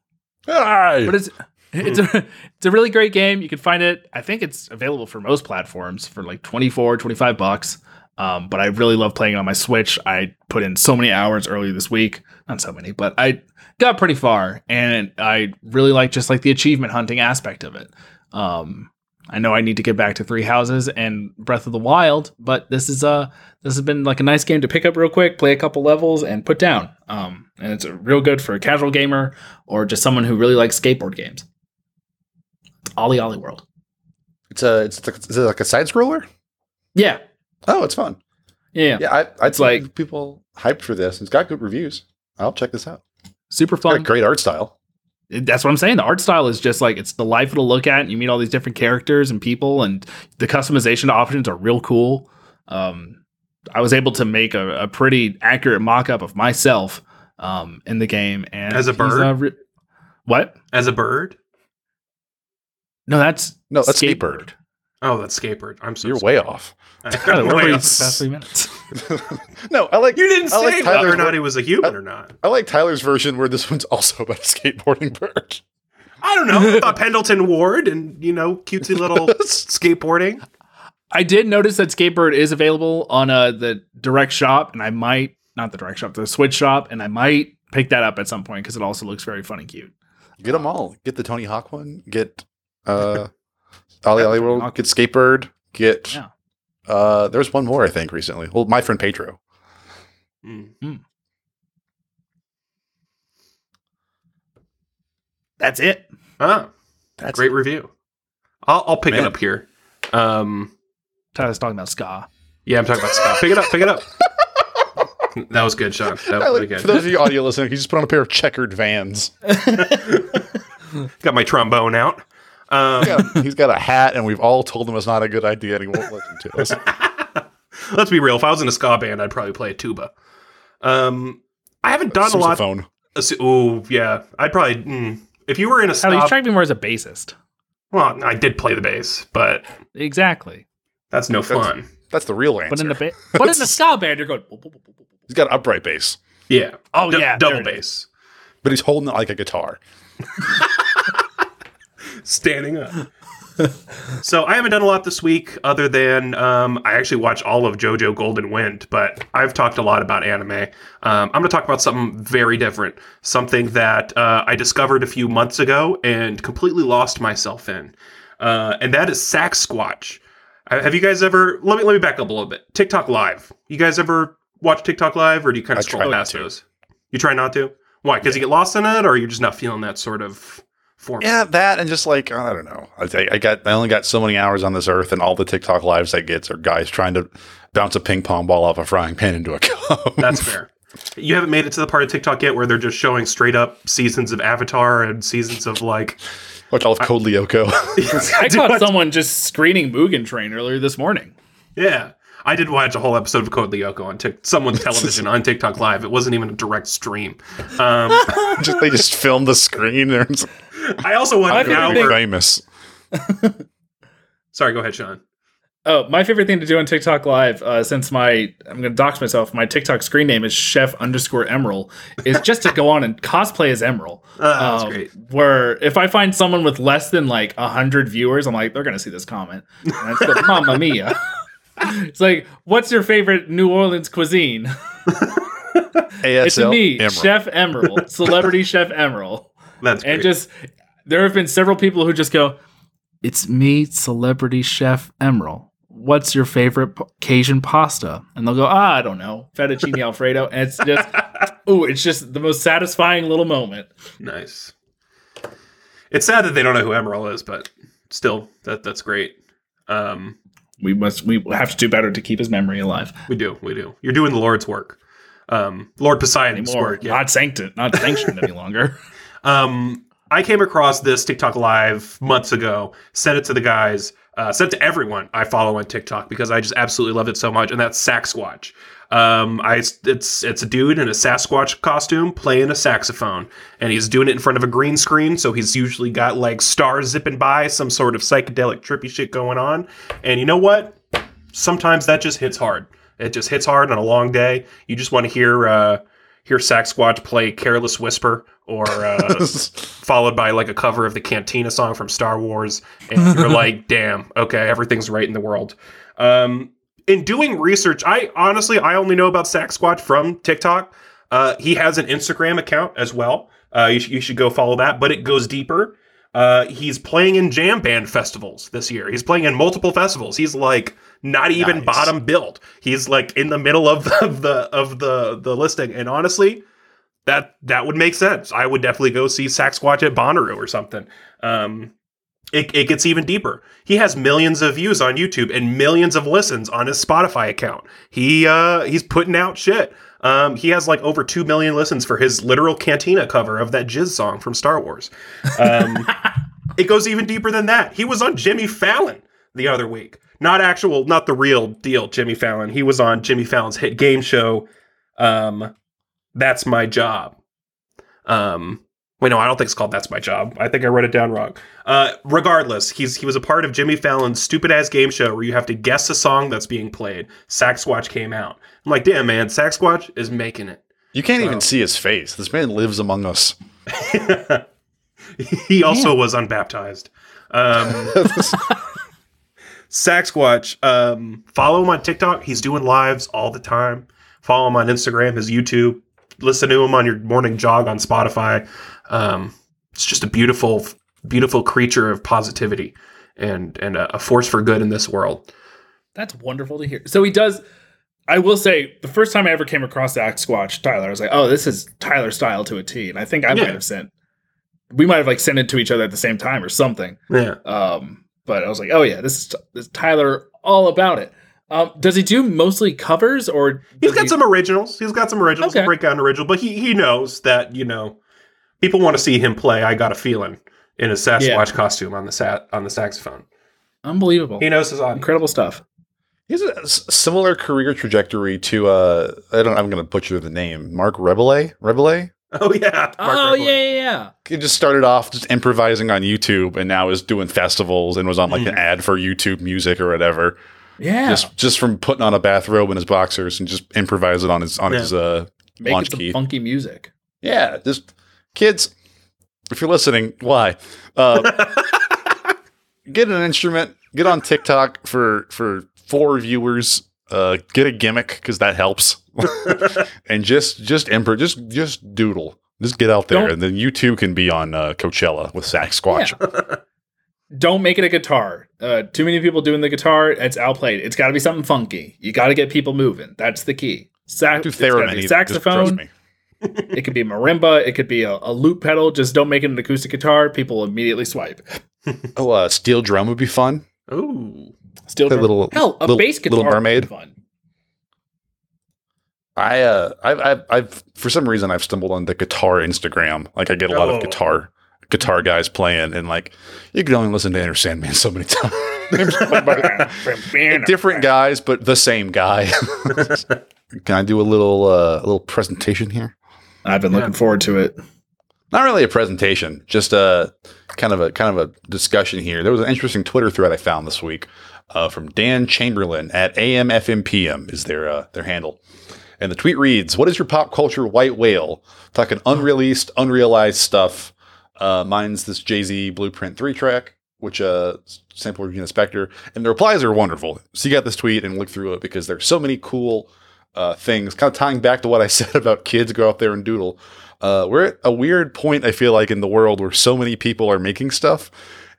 but it's it's a it's a really great game. You can find it. I think it's available for most platforms for like 24 25 bucks. Um but i really love playing it on my switch. I put in so many hours earlier this week. Not so many but i got pretty far and i really like just like the achievement hunting aspect of it. Um I know I need to get back to Three Houses and Breath of the Wild, but this is a this has been like a nice game to pick up real quick, play a couple levels, and put down. Um, and it's real good for a casual gamer or just someone who really likes skateboard games. It's OlliOlli World. It's a it's like, is it like a side scroller? Yeah, Oh, it's fun. yeah, Yeah, I I'd It's like- people hyped for this. It's got good reviews. I'll check this out. super It's got a fun. great art style. That's what I'm saying. The art style is just like it's delightful to look at. And you meet all these different characters and people, and the customization options are real cool. Um, I was able to make a, a pretty accurate mock-up of myself um, in the game, and As a bird? uh, re- what? As a bird? No, that's No, that's Skatebird. Oh, that's skateboard. I'm so You're sorry. way off. Tyler, we're Way already off. past three minutes. no, I like You didn't I say like whether or not he was a human or not. I like Tyler's version where this one's also about a skateboarding bird. I don't know. About Pendleton Ward and, you know, cutesy little skateboarding. I did notice that Skatebird is available on uh, the direct shop, and I might not the direct shop, the Switch shop, and I might pick that up at some point because it also looks very fun and cute. Get them all. Get the Tony Hawk one. Get uh, Ollie Ollie Tony World. Hawk. Get Skatebird. get. Yeah. Uh, there's one more I think recently. Well, my friend Pedro. Mm. That's it. Ah, That's great review. I'll, I'll pick it up here. Um, Tyler's talking about ska. yeah, I'm talking about ska. Pick it up. Pick it up. that was good, Sean. That was like- really for those of you audio listening, he just put on a pair of checkered Vans. Got my trombone out. Um, Yeah, he's got a hat, and we've all told him it's not a good idea, and he won't listen to us. let's be real. If I was in a ska band, I'd probably play a tuba. Um, I haven't done a lot. Sousaphone. Oh yeah, I'd probably. Mm, if you were in a Tyler, you ska, strike me more as a bassist. well, I did play the bass, but Exactly. that's no That's- fun. That's the real answer. But in the ba- but in the ska band, you're going. he's got an upright bass, Yeah. Oh Du- yeah, double there it is. bass. but he's holding it like a guitar. standing up. so I haven't done a lot this week, other than um, I actually watched all of JoJo Golden Wind. But I've talked a lot about anime. Um, I'm going to talk about something very different, something that uh, I discovered a few months ago and completely lost myself in, uh, and that is Saxsquatch. Uh, Have you guys ever? Let me let me back up a little bit. TikTok Live. You guys ever watch TikTok Live, or do you kind I of scroll try past to. those? You try not to. Why? Because you get lost in it, or you're just not feeling that sort of format? Yeah, that and just like I don't know. I, I got I only got so many hours on this earth, and all the TikTok lives I get are guys trying to bounce a ping pong ball off a frying pan into a cup. That's fair. You haven't made it to the part of TikTok yet where they're just showing straight up seasons of Avatar and seasons of like. Watch all of Code Lyoko. I Dude, caught what- someone just screening Mugen Train earlier this morning. Yeah, I did watch a whole episode of Code Lyoko on Tik someone's television on TikTok Live. It wasn't even a direct stream. Um, just, they just filmed the screen. They're I also want to an favorite thing- famous. Sorry, go ahead, Sean. Oh, my favorite thing to do on TikTok Live, uh, since my I'm gonna dox myself, my TikTok screen name is Chef underscore Emerald, is just to go on and cosplay as Emerald. Uh, that's Um, great. Where if I find someone with less than like hundred viewers, I'm like, they're gonna see this comment. And it's the Mamma Mia. it's like, what's your favorite New Orleans cuisine? ASL It's me, Emerald. Chef Emerald, celebrity Chef Emerald. That's great. And just there have been several people who just go, "It's me, celebrity chef Emerald. What's your favorite Cajun pasta?" And they'll go, "Ah, I don't know, fettuccine alfredo." And it's just, ooh, it's just the most satisfying little moment. nice. It's sad that they don't know who Emerald is, but still, that that's great. Um, We must, we have to do better to keep his memory alive. we do, we do. You're doing the Lord's work. Um, Lord Poseidon's Anymore, work. Yeah. not sanctioned, not sanctioned any longer. Um, I came across this TikTok live months ago. Sent it to the guys. Uh, sent it to everyone I follow on TikTok because I just absolutely loved it so much. And that's Saxsquatch. Um, I it's it's a dude in a Sasquatch costume playing a saxophone, and he's doing it in front of a green screen. So he's usually got like stars zipping by, some sort of psychedelic trippy shit going on. And you know what? Sometimes that just hits hard. It just hits hard on a long day. You just want to hear uh, hear Saxsquatch play "Careless Whisper" or uh, followed by like a cover of the Cantina song from Star Wars, and you're like, "Damn, okay, everything's right in the world." Um, in doing research, I honestly I only know about Saxsquatch from TikTok. Uh, he has an Instagram account as well. Uh, you, sh- you should go follow that, but it goes deeper. Uh, he's playing in jam band festivals this year. He's playing in multiple festivals. He's like not even Nice. bottom billed. He's like in the middle of the, of the of the the listing. And honestly, that that would make sense. I would definitely go see Saxsquatch at Bonnaroo or something. Um, it, it gets even deeper. He has millions of views on YouTube and millions of listens on his Spotify account. He uh, he's putting out shit. Um, he has like over two million listens for his literal Cantina cover of that Jizz song from Star Wars. Um, it goes even deeper than that. He was on Jimmy Fallon the other week. Not actual, not the real deal Jimmy Fallon. He was on Jimmy Fallon's hit game show. Um, That's my job. Um, wait, no, I don't think it's called That's My Job. I think I wrote it down wrong. Uh, regardless, he's he was a part of Jimmy Fallon's stupid ass game show where you have to guess a song that's being played. Saxsquatch came out. I'm like, damn man, Saxsquatch is making it. You can't So- even see his face. This man lives among us. he also was unbaptized. Um, Saxsquatch, um, follow him on TikTok. He's doing lives all the time. Follow him on Instagram, his YouTube. Listen to him on your morning jog on Spotify. Um, it's just a beautiful, beautiful creature of positivity and and a, a force for good in this world. That's wonderful to hear. So he does. I will say, the first time I ever came across Saxsquatch Tyler, I was like, "Oh, this is Tyler style to a T." And I think I Yeah. might have sent, we might have like sent it to each other at the same time or something. Yeah. Um, but I was like, "Oh yeah, this is, this is Tyler all about it." Um, does he do mostly covers or He's got he- some originals. He's got some originals. Okay. He'll break out original, but he he knows that you know people want to see him play. I got a feeling in a Sasquatch Yeah. costume on the sat on the saxophone. unbelievable, He knows his audience. incredible stuff? He has a s- similar career trajectory to uh I don't I'm gonna butcher the name. Mark Rebele? Rebele? Oh yeah. Mark oh Ruffalo. yeah, yeah, yeah. He just started off just improvising on YouTube and now is doing festivals and was on like Mm. an ad for YouTube music or whatever. Yeah, Just just from putting on a bathrobe and his boxers and just improvising on his on Yeah. his uh making launch some key. funky music. Yeah, just kids, if you're listening, why? Uh, get an instrument, get on TikTok for for four viewers, uh, get a gimmick because that helps, and just just improv, just just doodle, just get out there, Don't- and then you too can be on uh, Coachella with Saxsquatch. don't make it a guitar. Uh, too many people doing the guitar. It's outplayed. It's got to be something funky. You got to get people moving. That's the key. Sa- Do it's gotta theremin, be either, just trust saxophone. me. it could be marimba. It could be a, a loop pedal. Just don't make it an acoustic guitar. People immediately swipe. Oh, uh, steel drum would be fun. Ooh. Still, The little- hell, a little- bass guitar. Little would be Mermaid. Fun. I uh I've, I've I've for some reason I've stumbled on the guitar Instagram. Like I get a lot Oh. of guitar guitar guys playing and like you can only listen to Enter Sandman so many times. Different guys, but the same guy. can I do a little uh, a little presentation here? I've been looking forward to it. Not really a presentation, just a kind of a kind of a discussion here. There was an interesting Twitter thread I found this week uh, from Dan Chamberlain at AMFMPM is their uh, their handle. And the tweet reads, "What is your pop culture white whale? Talking unreleased, unrealized stuff. Uh, mine's this Jay Z Blueprint three track, which uh sample Regina Spektor, and the replies are wonderful. So you got this tweet and look through it because there's so many cool uh, things. Kind of tying back to what I said about kids go out there and doodle. Uh, we're at a weird point. I feel like in the world where so many people are making stuff,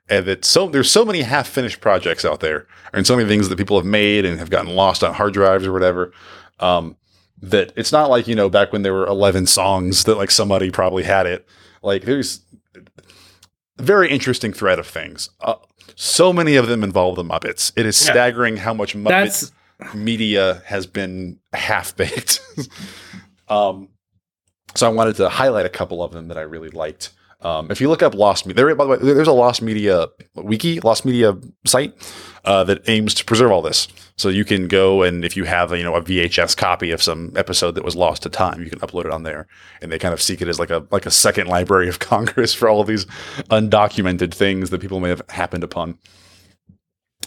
and that so there's so many half finished projects out there, and so many things that people have made and have gotten lost on hard drives or whatever. Um, that it's not like you know back when there were 11 songs that like somebody probably had it. Like there's a very interesting thread of things. Uh, so many of them involve the muppets. It is Yeah. staggering how much muppet That's media has been half baked um so i wanted to highlight a couple of them that i really liked. Um, if you look up lost media, there, by the way, there's a lost media wiki, lost media site uh, that aims to preserve all this. So you can go and if you have you know a VHS copy of some episode that was lost to time, you can upload it on there, and they kind of seek it as like a like a second Library of Congress for all of these undocumented things that people may have happened upon.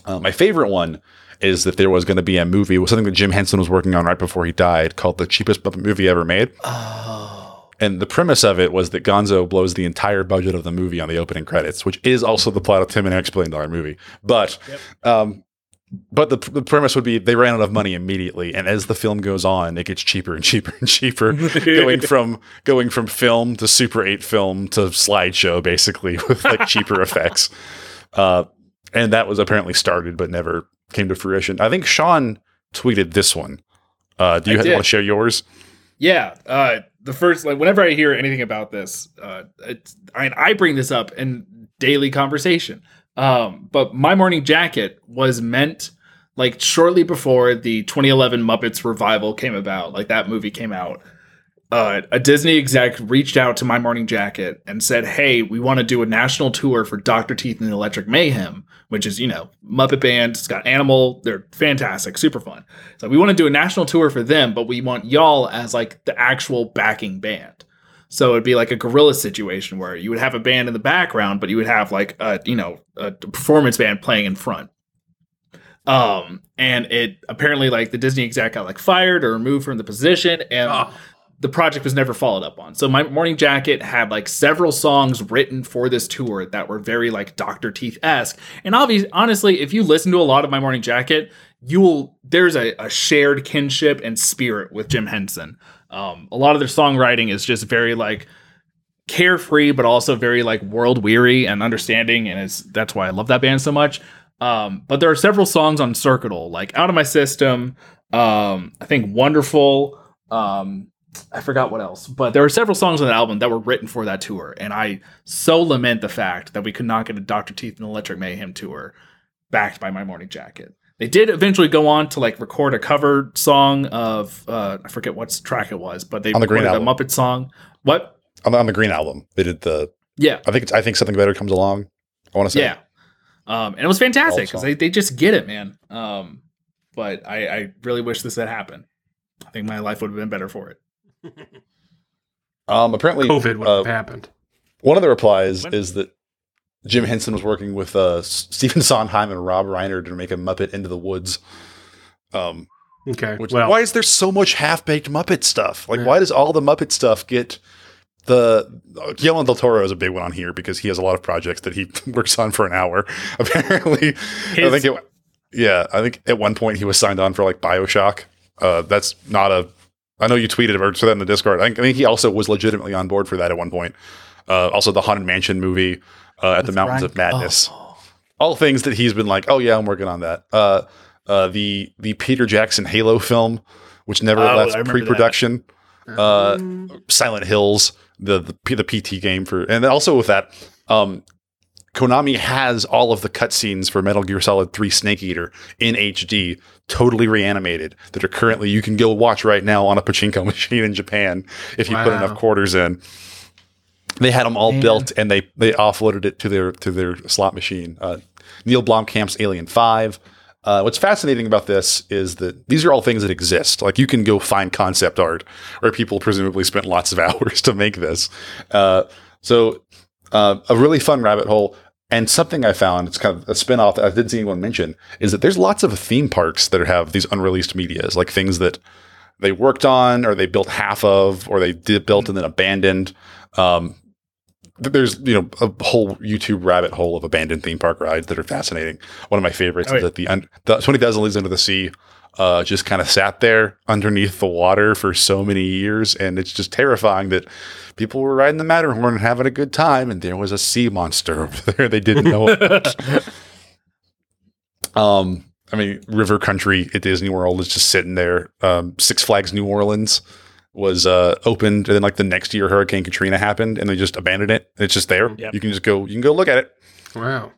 Uh, my favorite one is that there was going to be a movie, something that Jim Henson was working on right before he died, called the cheapest Muppet movie ever made. oh, And the premise of it was that Gonzo blows the entire budget of the movie on the opening credits, which is also the plot of Tim and Eric's Billion Dollar Movie. But, um, but the, the premise would be they ran out of money immediately, and as the film goes on, it gets cheaper and cheaper and cheaper, going from going from film to Super Eight film to slideshow, basically with like cheaper effects. Uh, and that was apparently started but never came to fruition. I think Sean tweeted this one. Uh, do you want to share yours? Yeah, uh, the first like whenever I hear anything about this, uh, it's, I I bring this up in daily conversation. Um, but my morning jacket was meant like shortly before the 2011 Muppets revival came about, like that movie came out. Uh, a Disney exec reached out to my morning jacket and said, "Hey, we want to do a national tour for Dr. Teeth and the Electric Mayhem, which is you know Muppet band. It's got Animal. They're fantastic, super fun. So we want to do a national tour for them, but we want y'all as like the actual backing band. So it'd be like a guerrilla situation where you would have a band in the background, but you would have like a you know a performance band playing in front. Um, and it apparently like the Disney exec got like fired or removed from the position, and Oh. the project was never followed up on. So my morning jacket had like several songs written for this tour that were very like Dr. Teeth esque. And obviously, honestly, if you listen to a lot of my morning jacket, you will there's a, a shared kinship and spirit with Jim Henson. Um, a lot of their songwriting is just very like carefree, but also very like world weary and understanding, and it's that's why I love that band so much. Um, but there are several songs on Circuital, like Out of My System, um, I think Wonderful, um, I forgot what else, but there are several songs on that album that were written for that tour, and I so lament the fact that we could not get a Dr. Teeth and Electric Mayhem tour backed by My Morning Jacket. They did eventually go on to like record a cover song of uh, I forget what track it was, but they On the Green recorded a Album. Muppet song. What? On the, on the Green album, they did the. Yeah, I think it's. I think something better comes along. I want to say. yeah. Um, and it was fantastic because song. they, they just get it, man. Um, but I, I really wish this had happened. I think my life would have been better for it. Um. Apparently, COVID would uh, have happened. One of the replies When- is that Jim Henson was working with uh, Stephen Sondheim and Rob Reiner to make a Muppet Into the Woods. Um, Okay. which well, why is there so much half baked Muppet stuff? Like, Yeah. why does all the Muppet stuff get the Guillermo del Toro is a big one on here because he has a lot of projects that he works on for an hour. Apparently, I think it. Yeah, I think at one point he was signed on for like Bioshock. Uh, that's not a. I know you tweeted or said that in the Discord. I think, I think he also was legitimately on board for that at one point. Uh, also, the Haunted Mansion movie uh, at the Mountains of Madness. All things that he's been like, oh yeah, I'm working on that. Uh, uh, the the Peter Jackson Halo film, which never Oh, left pre-production. Uh, Silent Hills, the, the the PT game for, and also with that, um, Konami has all of the cutscenes for Metal Gear Solid 3 Snake Eater in HD, totally reanimated, that are currently you can go watch right now on a pachinko machine in Japan if you put enough quarters in. They had them all Man. built and they they offloaded it to their to their slot machine. Uh, Neil Blomkamp's Alien Five. Uh, what's fascinating about this is that these are all things that exist. Like you can go find concept art, where people presumably spent lots of hours to make this. Uh, so uh, a really fun rabbit hole. And something I found, it's kind of a spin-off that I didn't see anyone mention, is that there's lots of theme parks that have these unreleased medias, like things that they worked on or they built half of or they did built and then abandoned. Um, there's you know a whole YouTube rabbit hole of abandoned theme park rides that are fascinating. One of my favorites Oh, is that the, un- the Twenty Thousand Leagues Under the Sea uh, just kind of sat there underneath the water for so many years, and it's just terrifying that people were riding the Matterhorn and having a good time, and there was a sea monster over there they didn't know. Um, I mean, River Country at Disney World is just sitting there. Um, Six Flags New Orleans was uh, opened, and then like the next year, Hurricane Katrina happened, and they just abandoned it. It's just there. Yep. You can just go. You can go look at it. wow.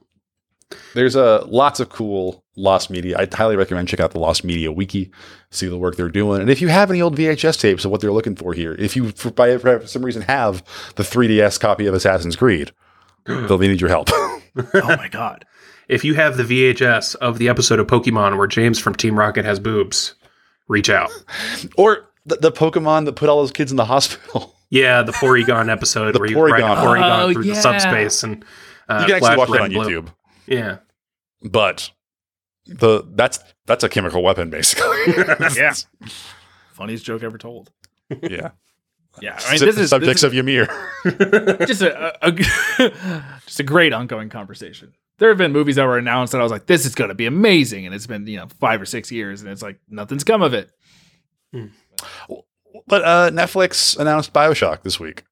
There's uh, lots of cool lost media. I highly recommend check out the Lost Media Wiki, see the work they're doing, and if you have any old VHS tapes of what they're looking for here, if you for, by for some reason have the 3DS copy of Assassin's Creed, they'll need your help. oh my god. If you have the VHS of the episode of Pokemon where James from Team Rocket has boobs, reach out. or the, the Pokemon that put all those kids in the hospital. Yeah, the Porygon episode The where you ride a Porygon. Porygon Oh, through yeah. the subspace and uh, you can actually watch it on. YouTube. Yeah. but the that's that's a chemical weapon basically. Yeah. Funniest joke ever told. yeah. Yeah, I mean, Su- this is subjects this of Ymir. just a, a, a just a great ongoing conversation. There have been movies that were announced that I was like, "This is going to be amazing," and it's been you know five or six years, and it's like nothing's come of it. But uh, Netflix announced Bioshock this week,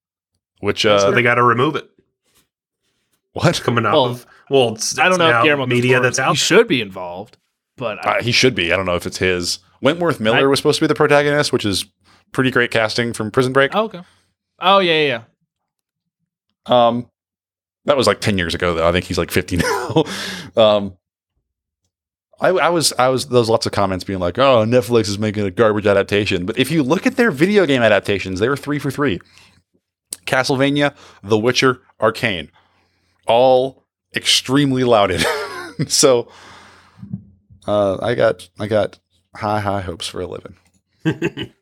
which uh, so they got to remove it what coming out Well, of. Well, it's, I don't know now if Guillermo media that's out. He should be involved, but I, uh, he should be. I don't know if it's his. Wentworth Miller I- was supposed to be the protagonist, which is pretty great casting from Prison Break. oh, okay. Oh yeah, yeah, yeah. Um, that was like ten years ago, though. I think he's like fifty now. um, I, I was, I was. There's lots of comments being like, "Oh, Netflix is making a garbage adaptation." But if you look at their video game adaptations, they were three for three: Castlevania, The Witcher, Arcane, all extremely lauded. so, uh, I got, I got high, high hopes for a living.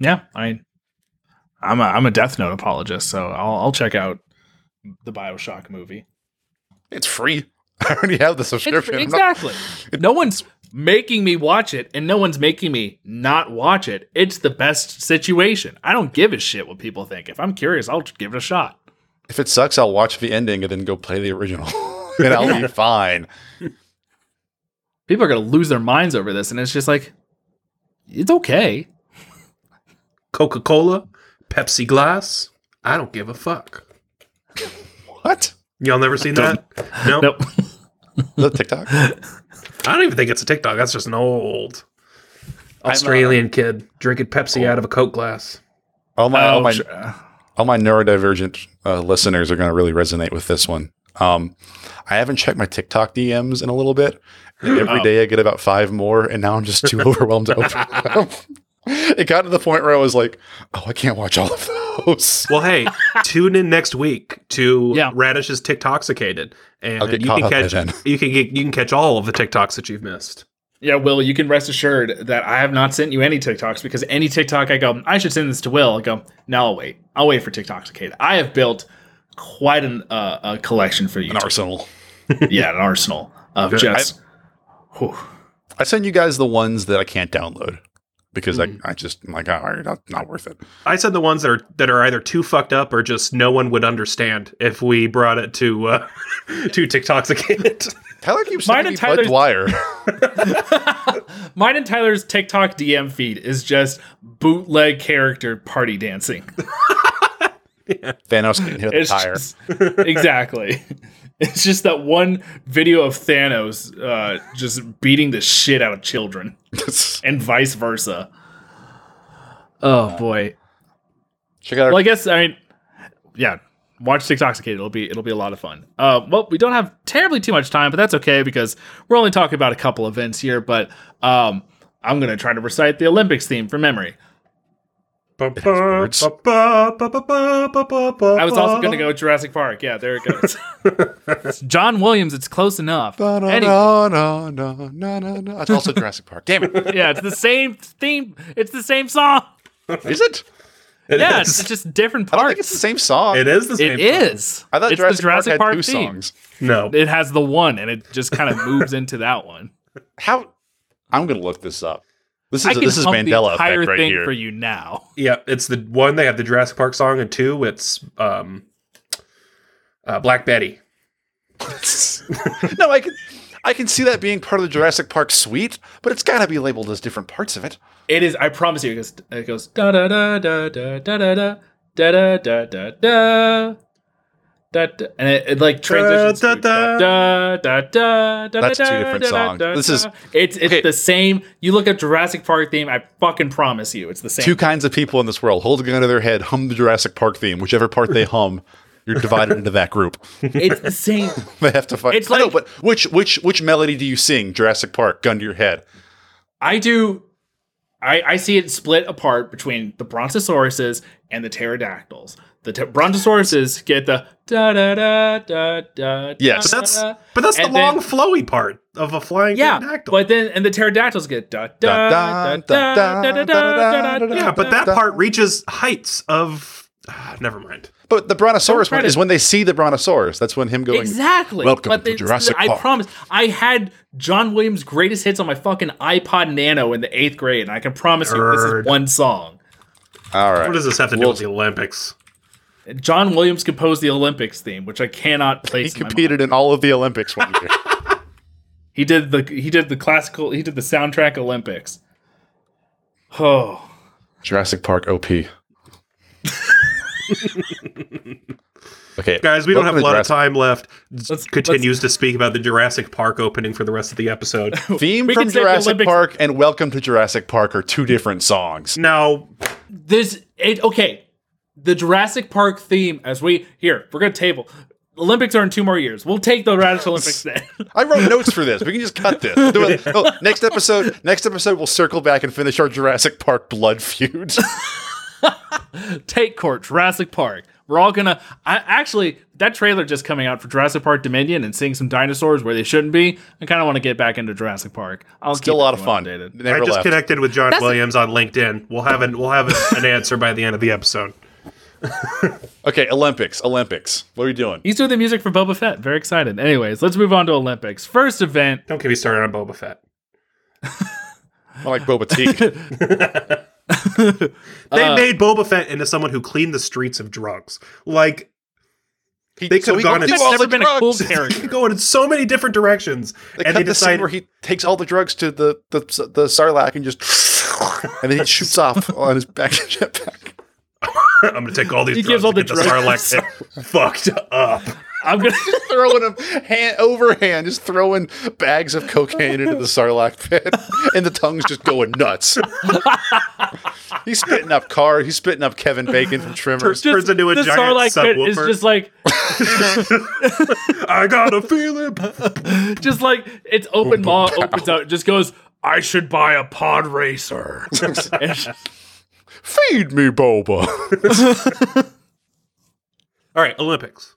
Yeah, I mean, I'm a I'm a Death Note apologist, so I'll I'll check out the Bioshock movie. It's free. I already have the subscription. I'm not- exactly. no one's making me watch it, and no one's making me not watch it. It's the best situation. I don't give a shit what people think. If I'm curious, I'll give it a shot. If it sucks, I'll watch the ending and then go play the original, and I'll be fine. People are gonna lose their minds over this, and it's just like, it's okay. Coca Cola, Pepsi glass. I don't give a fuck. What? Y'all never seen that? No. Nope. Is that TikTok? I don't even think it's a TikTok. That's just an old Australian kid drinking Pepsi out of a Coke glass. All my all Oh, my sure. all my neurodivergent uh, listeners are going to really resonate with this one. Um, I haven't checked my TikTok DMs in a little bit. And every Oh. day I get about five more, and now I'm just too overwhelmed to open them. It got to the point where I was like, "Oh, I can't watch all of those." Well, hey, tune in next week to Yeah. Radish's TikToxicated, and I'll get you can catch you can get you can catch all of the TikToks that you've missed. Yeah, Will, you can rest assured that I have not sent you any TikToks because any TikTok I go, I should send this to Will. I go, no, I'll wait. I'll wait for TikToxicated. I have built quite an, uh, a collection for you. An arsenal. yeah, an arsenal of just. Whew. I send you guys the ones that I can't download because Mm. I, I just I'm like, all right, not, not worth it. I said the ones that are that are either too fucked up or just no one would understand if we brought it to uh, to TikToxicated. Tyler keeps Mine sending me and Tyler's- Dwyer. Mine and Tyler's TikTok DM feed is just bootleg character party dancing. yeah. Thanos getting hit with a It's tire. just- exactly. It's just that one video of Thanos uh, just beating the shit out of children, and vice versa. Oh boy. Check out our Well, I guess I mean, yeah. Watch Tiktoxicated. It'll be it'll be a lot of fun. Uh, well, we don't have terribly too much time, but that's okay because we're only talking about a couple events here. But um, I'm gonna try to recite the Olympics theme from memory. I words. I I was also gonna go Jurassic Park. Yeah, there it goes. John Williams. It's close enough. No, no, no, no, no, no. It's also Jurassic Park. Damn it. yeah, it's the same theme. It's the same song. Is it? It Yeah, is. it's just different I don't parts. think it's the same song. It is the same. It is. I thought it's Jurassic, the Jurassic Park, had two theme. songs. No, It has the one, and it just kind of moves into that one. How? I'm gonna look this up. This I is can this is hump the Mandela entire effect right thing here. for you now. yeah, it's the one they have the Jurassic Park song, and two, it's um, uh, Black Betty. no, I can I can see that being part of the Jurassic Park suite, but it's got to be labeled as different parts of it. It is. I promise you. It goes. It goes da da da da da da da da da da da da da. Da, da, and it, it like transitions Da, to da, da da da da That's da, two different da, da, songs. da, This is- it's it's okay. the same. You look at Jurassic Park theme. I fucking promise you, it's the same. Two kinds of people in this world hold a gun to their head, hum the Jurassic Park theme, whichever part they hum. You're divided into that group. It's the same. They have to fight. It's I know, like- but which which which melody do you sing? Jurassic Park, gun to your head. I do. I, I see it split apart between the brontosauruses and the pterodactyls. The te- brontosauruses get the da da da da da. Yes. But that's da, but that's the and then- long flowy part of a flying yeah. pterodactyl. But then and the pterodactyls get da da da da da da da da da. yeah, but that part reaches heights of. ah, never mind. But the Brontosaurus try one to- is when they see the Brontosaurus. That's when him going. Exactly. Welcome but to it's- Jurassic I Park. promise. I had John Williams' greatest hits on my fucking iPod Nano in the eighth grade, and I can promise you this Nerd. is one song. All right. What does this have to do Well- with the Olympics? John Williams composed the Olympics theme, which I cannot He place. in my mind. competed in all of the Olympics one year. He did the he did the classical he did the soundtrack Olympics. Oh, Jurassic Park OP. okay, Guys, we don't have a lot Jurassic- of time left. Let's- Continues to speak about the Jurassic Park opening for the rest of the episode. Theme from can the Jurassic Park and Welcome to Jurassic Park are two different songs. now, this it okay. The Jurassic Park theme, as we here, we're gonna table. Olympics are in two more years. We'll take the Radish Olympics then. I wrote notes for this. We can just cut this. We'll do it- oh, next episode, next episode, we'll circle back and finish our Jurassic Park blood feud. take court, Jurassic Park. We're all gonna. I, actually, that trailer just coming out for Jurassic Park Dominion and seeing some dinosaurs where they shouldn't be. I kind of want to get back into Jurassic Park. I'll Still a lot of fun. updated. Never I just left. connected with John That's- Williams on LinkedIn. We'll have an we'll have an answer by the end of the episode. Okay, Olympics. Olympics. What are we doing? He's doing the music for Boba Fett. Very excited. Anyways, let's move on to Olympics. First event. Don't get me started on Boba Fett. I like Boba Tea. They Uh, made Boba Fett into someone who cleaned the streets of drugs. Like He, They could've gone go in- do That's all never the been a cool drugs. character. going in so many different directions, They and cut they the scene where he takes all the drugs to the the, the Sarlacc and just, and then he shoots off on his back jetpack. I'm going to take all these He drugs gives all to the get the drugs. Sarlacc pit fucked up. I'm gonna. throwing them hand overhand, just throwing bags of cocaine into the Sarlacc pit, and the tongue's just going nuts. he's spitting up car. He's spitting up Kevin Bacon from Tremors. Just- Turns into a the giant Sarlacc pit is just like, I got a feeling. just like its open maw opens out. Just goes. I should buy a pod racer. And- Feed me, Boba. All right, Olympics.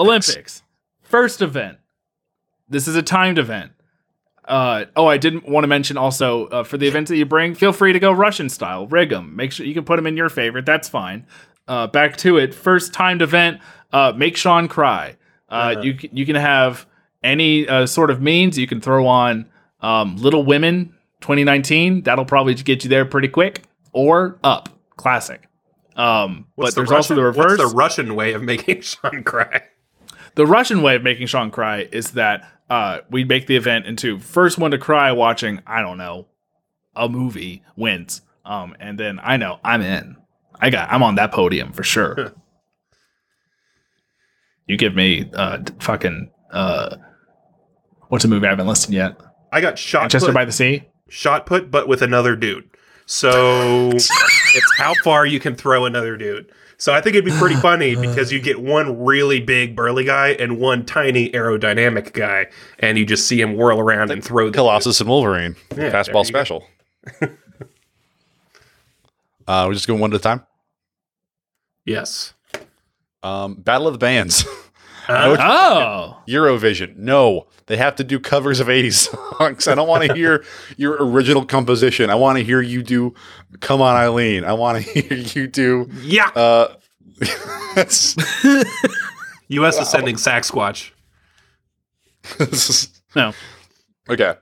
Olympics. First event. This is a timed event. Uh, oh, I didn't want to mention also uh, for the events that you bring, feel free to go Russian style, rig them. Make sure you can put them in your favorite. That's fine. Uh, back to it. First timed event. Uh, make Sean cry. Uh, You you can have any uh, sort of means. You can throw on um, Little Women 2019. That'll probably get you there pretty quick. Or Up, classic. Um, but there's the also the reverse. What's the Russian way of making Sean cry? The Russian way of making Sean cry is that uh, we make the event into first one to cry watching, I don't know, a movie wins. Um, and then I know I'm in. I got I'm on that podium for sure. you give me uh fucking uh what's a movie I haven't listed yet? I got shot Manchester put, by the Sea? shot put, but with another dude. So it's how far you can throw another dude. So I think it'd be pretty funny because you get one really big burly guy and one tiny aerodynamic guy, and you just see him whirl around and throw the Colossus and Wolverine. Yeah, Fastball special. uh, we're just going one at a time. Yes. Um, Battle of the Bands. Uh, Oh. Eurovision. No, they have to do covers of 80s songs. I don't want to hear your original composition. I want to hear you do Come On Eileen. I want to hear you do yeah. uh U.S. is sending Sasquatch. is- No. okay.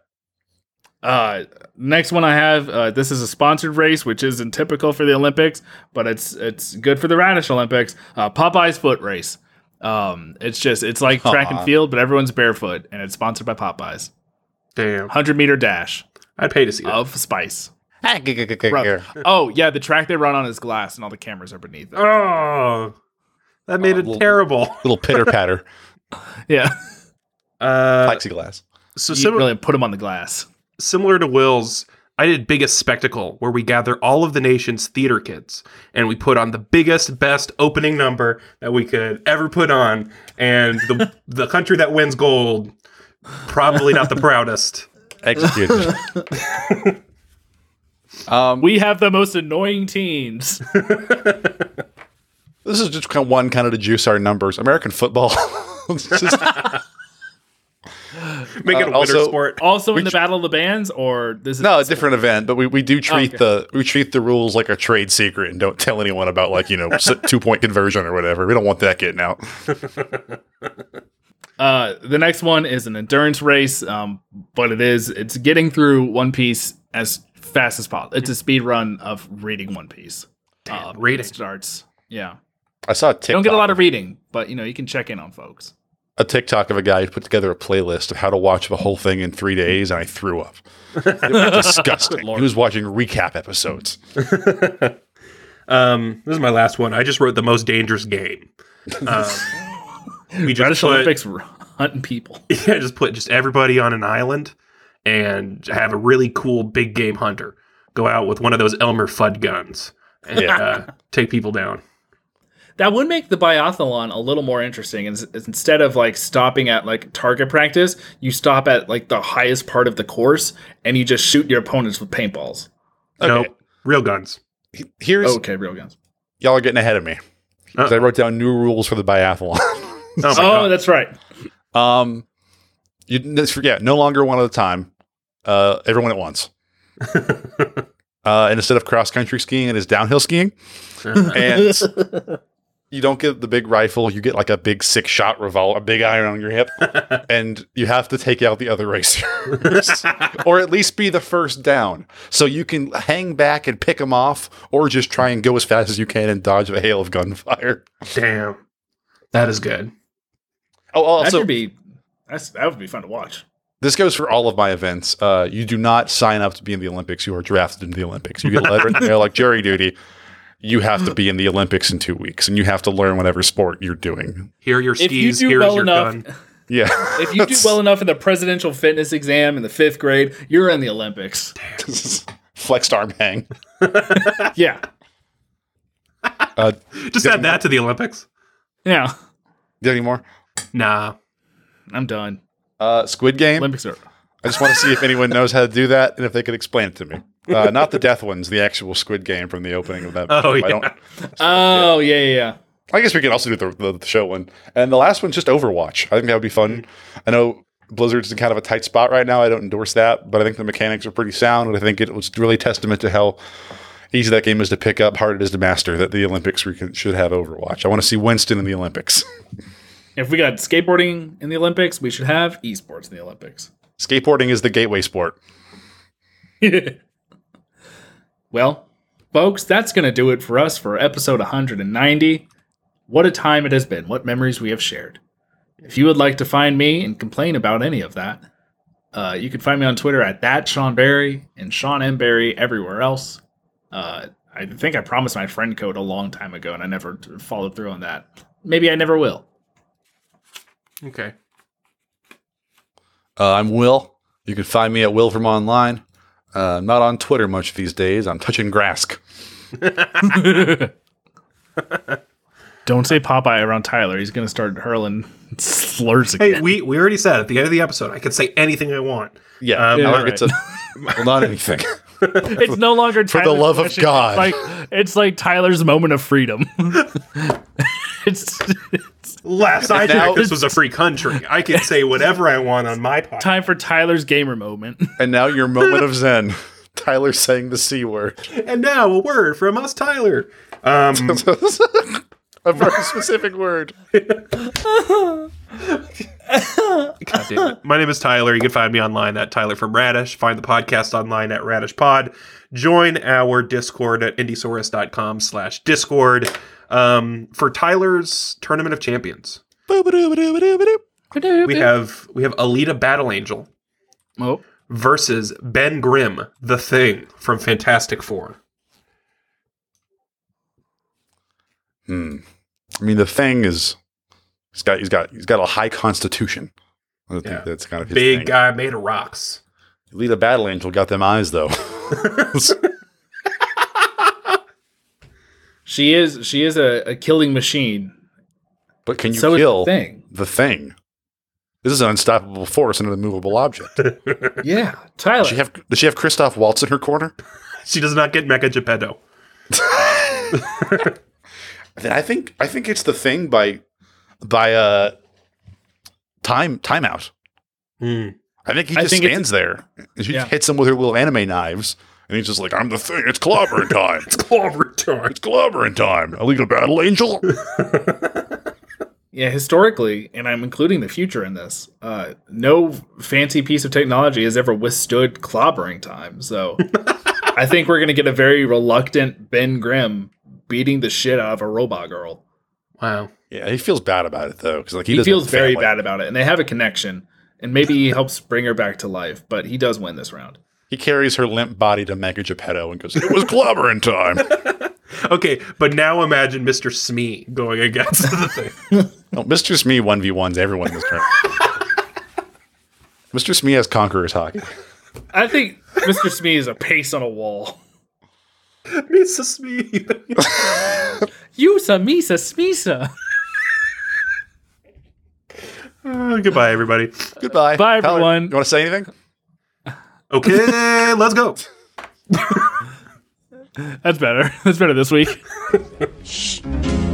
Uh, next one I have. Uh, this is a sponsored race, which isn't typical for the Olympics, but it's it's good for the Radish Olympics. Uh, Popeye's foot race. Um, it's just it's like track and field, but everyone's barefoot, and it's sponsored by Popeyes. Damn. Hundred meter dash I'd pay to see that. of spice. Ah, Oh yeah, the track they run on is glass, and all the cameras are beneath it. Oh, that made Uh, it little- terrible. Little pitter patter. Yeah, Uh, Plexiglass. so you similar, really put them on the glass. similar to Will's, I did biggest spectacle where we gather all of the nation's theater kids and we put on the biggest, best opening number that we could ever put on, and the the country that wins gold, probably not the proudest. Executed. um, We have the most annoying teens. this is just kind of one kind of to juice our numbers. American football. It's just- Make it Uh, a winter also- sport. Also in Which- the Battle of the Bands, or this is no, a different event, but we, we do treat Okay. the we treat the rules like a trade secret and don't tell anyone about like you know two point conversion or whatever. We don't want that getting out. Uh, the next one is an endurance race, um, but it is it's getting through One Piece as fast as possible. It's a speed run of reading One Piece. Uh, reading. it starts. Yeah, I saw a TikTok. you don't get a lot of reading, but you know you can check in on folks. A TikTok of a guy who put together a playlist of how to watch the whole thing in three days, and I threw up. It was disgusting. he was watching recap episodes. Um, this is my last one. I just wrote the most dangerous game. Um, we just British put, Olympics r- hunting people. yeah, just put just everybody on an island and have a really cool big game hunter go out with one of those Elmer Fudd guns and Yeah. uh, take people down. That would make the biathlon a little more interesting. Ins- Instead of like stopping at like target practice, you stop at like the highest part of the course and you just shoot your opponents with paintballs. Okay. Nope, real guns. Here's Okay, real guns. y'all are getting ahead of me. 'Cause I Uh-oh. wrote down new rules for the biathlon. Oh, Oh, that's right. um, you let's forget no longer one at a time. Uh, everyone at once. uh, and instead of cross country skiing, it is downhill skiing. and you don't get the big rifle. You get like a big six shot revolver, a big iron on your hip, and you have to take out the other racers, or at least be the first down, so you can hang back and pick them off, or just try and go as fast as you can and dodge a hail of gunfire. Damn, that is good. Oh, that also, should be that's, that would be fun to watch. this goes for all of my events. Uh, you do not sign up to be in the Olympics. You are drafted into the Olympics. You get a letter in the mail like jury duty. You have to be in the Olympics in two weeks, and you have to learn whatever sport you're doing. Here are your If you skis. do Here's well your enough, gun. Yeah, if you do well enough in the presidential fitness exam in the fifth grade, you're in the Olympics. flexed arm hang. Yeah, Uh, Just add that to the Olympics. yeah. do any more? Nah. I'm done. Uh, Squid Game. Olympics are. I just want to see if anyone knows how to do that and if they could explain it to me. Uh, not the death ones, the actual Squid Game from the opening of that. Oh, I yeah. don't. Oh yeah, yeah, yeah. I guess we could also do the, the, the show one. And the last one's just Overwatch. I think that would be fun. I know Blizzard's in kind of a tight spot right now. I don't endorse that, but I think the mechanics are pretty sound. And I think it was really testament to how easy that game is to pick up, hard it is to master, that the Olympics we can, should have Overwatch. I want to see Winston in the Olympics. If we got skateboarding in the Olympics, we should have esports in the Olympics. Skateboarding is the gateway sport. well, folks, that's going to do it for us for episode 190. What a time it has been. What memories we have shared. If you would like to find me and complain about any of that, uh, you can find me on Twitter at that Sean Barry and Sean M. Barry everywhere else. Uh, I think I promised my friend code a long time ago and I never followed through on that. Maybe I never will. Okay. Uh, I'm Will. You can find me at Will from Online. Uh, I'm not on Twitter much these days. I'm touching Grask. Don't say Popeye around Tyler. He's going to start hurling slurs again. Hey, we, we already said at the end of the episode, I could say anything I want. Yeah, Um, yeah, like it's a well, not anything. it's no longer For the Tyler's love of. God. It's like, it's like Tyler's moment of freedom. it's, it's Last I now- checked, this was a free country. I can say whatever I want on my podcast. time for Tyler's gamer moment. and now your moment of zen. Tyler saying the c word. And now a word from us, Tyler. Um, a very specific word. God damn it. My name is Tyler. You can find me online at Tyler from Radish. Find the podcast online at Radish Pod. Join our Discord at indiesaurus.com slash Discord um, for Tyler's Tournament of Champions. We have we have Alita Battle Angel oh, versus Ben Grimm, the Thing from Fantastic Four. Hmm. I mean, the thing is, he's got he's got he's got a high constitution. I don't Yeah. think that's kind of his Big thing. guy made of rocks. Alita battle angel got them eyes though. she is she is a, a killing machine. but can you so kill the thing. the thing? This is an unstoppable force and an immovable object. Yeah, Tyler. Does she have does she have Christoph Waltz in her corner? She does not get Mecha Geppetto. Then I think I think it's the thing by by uh time timeout. Hmm. I think he just think stands there she Yeah. hits him with her little anime knives, and he's just like, "I'm the thing. It's clobbering time. it's clobbering time. It's clobbering time. Illegal battle angel." yeah, historically, and I'm including the future in this. Uh, no fancy piece of technology has ever withstood clobbering time. So I think we're gonna get a very reluctant Ben Grimm beating the shit out of a robot girl. Wow. yeah, he feels bad about it though, because like he, He, feels very family. bad about it, and they have a connection. And maybe he helps bring her back to life, but he does win this round. He carries her limp body to Mega Geppetto and goes, "It was clobbering time." Okay, but now imagine Mr. Smee going against the thing. no, Mr. Smee one v ones everyone this turn. Mr. Smee has Conqueror's Haki. I think Mr. Smee is a pace on a wall. Mr. Smee. Yusa, Misa, Smisa. Uh, goodbye, everybody. Goodbye. Bye, Tyler, everyone. You want to say anything? Okay, let's go. That's better. That's better this week. Shh.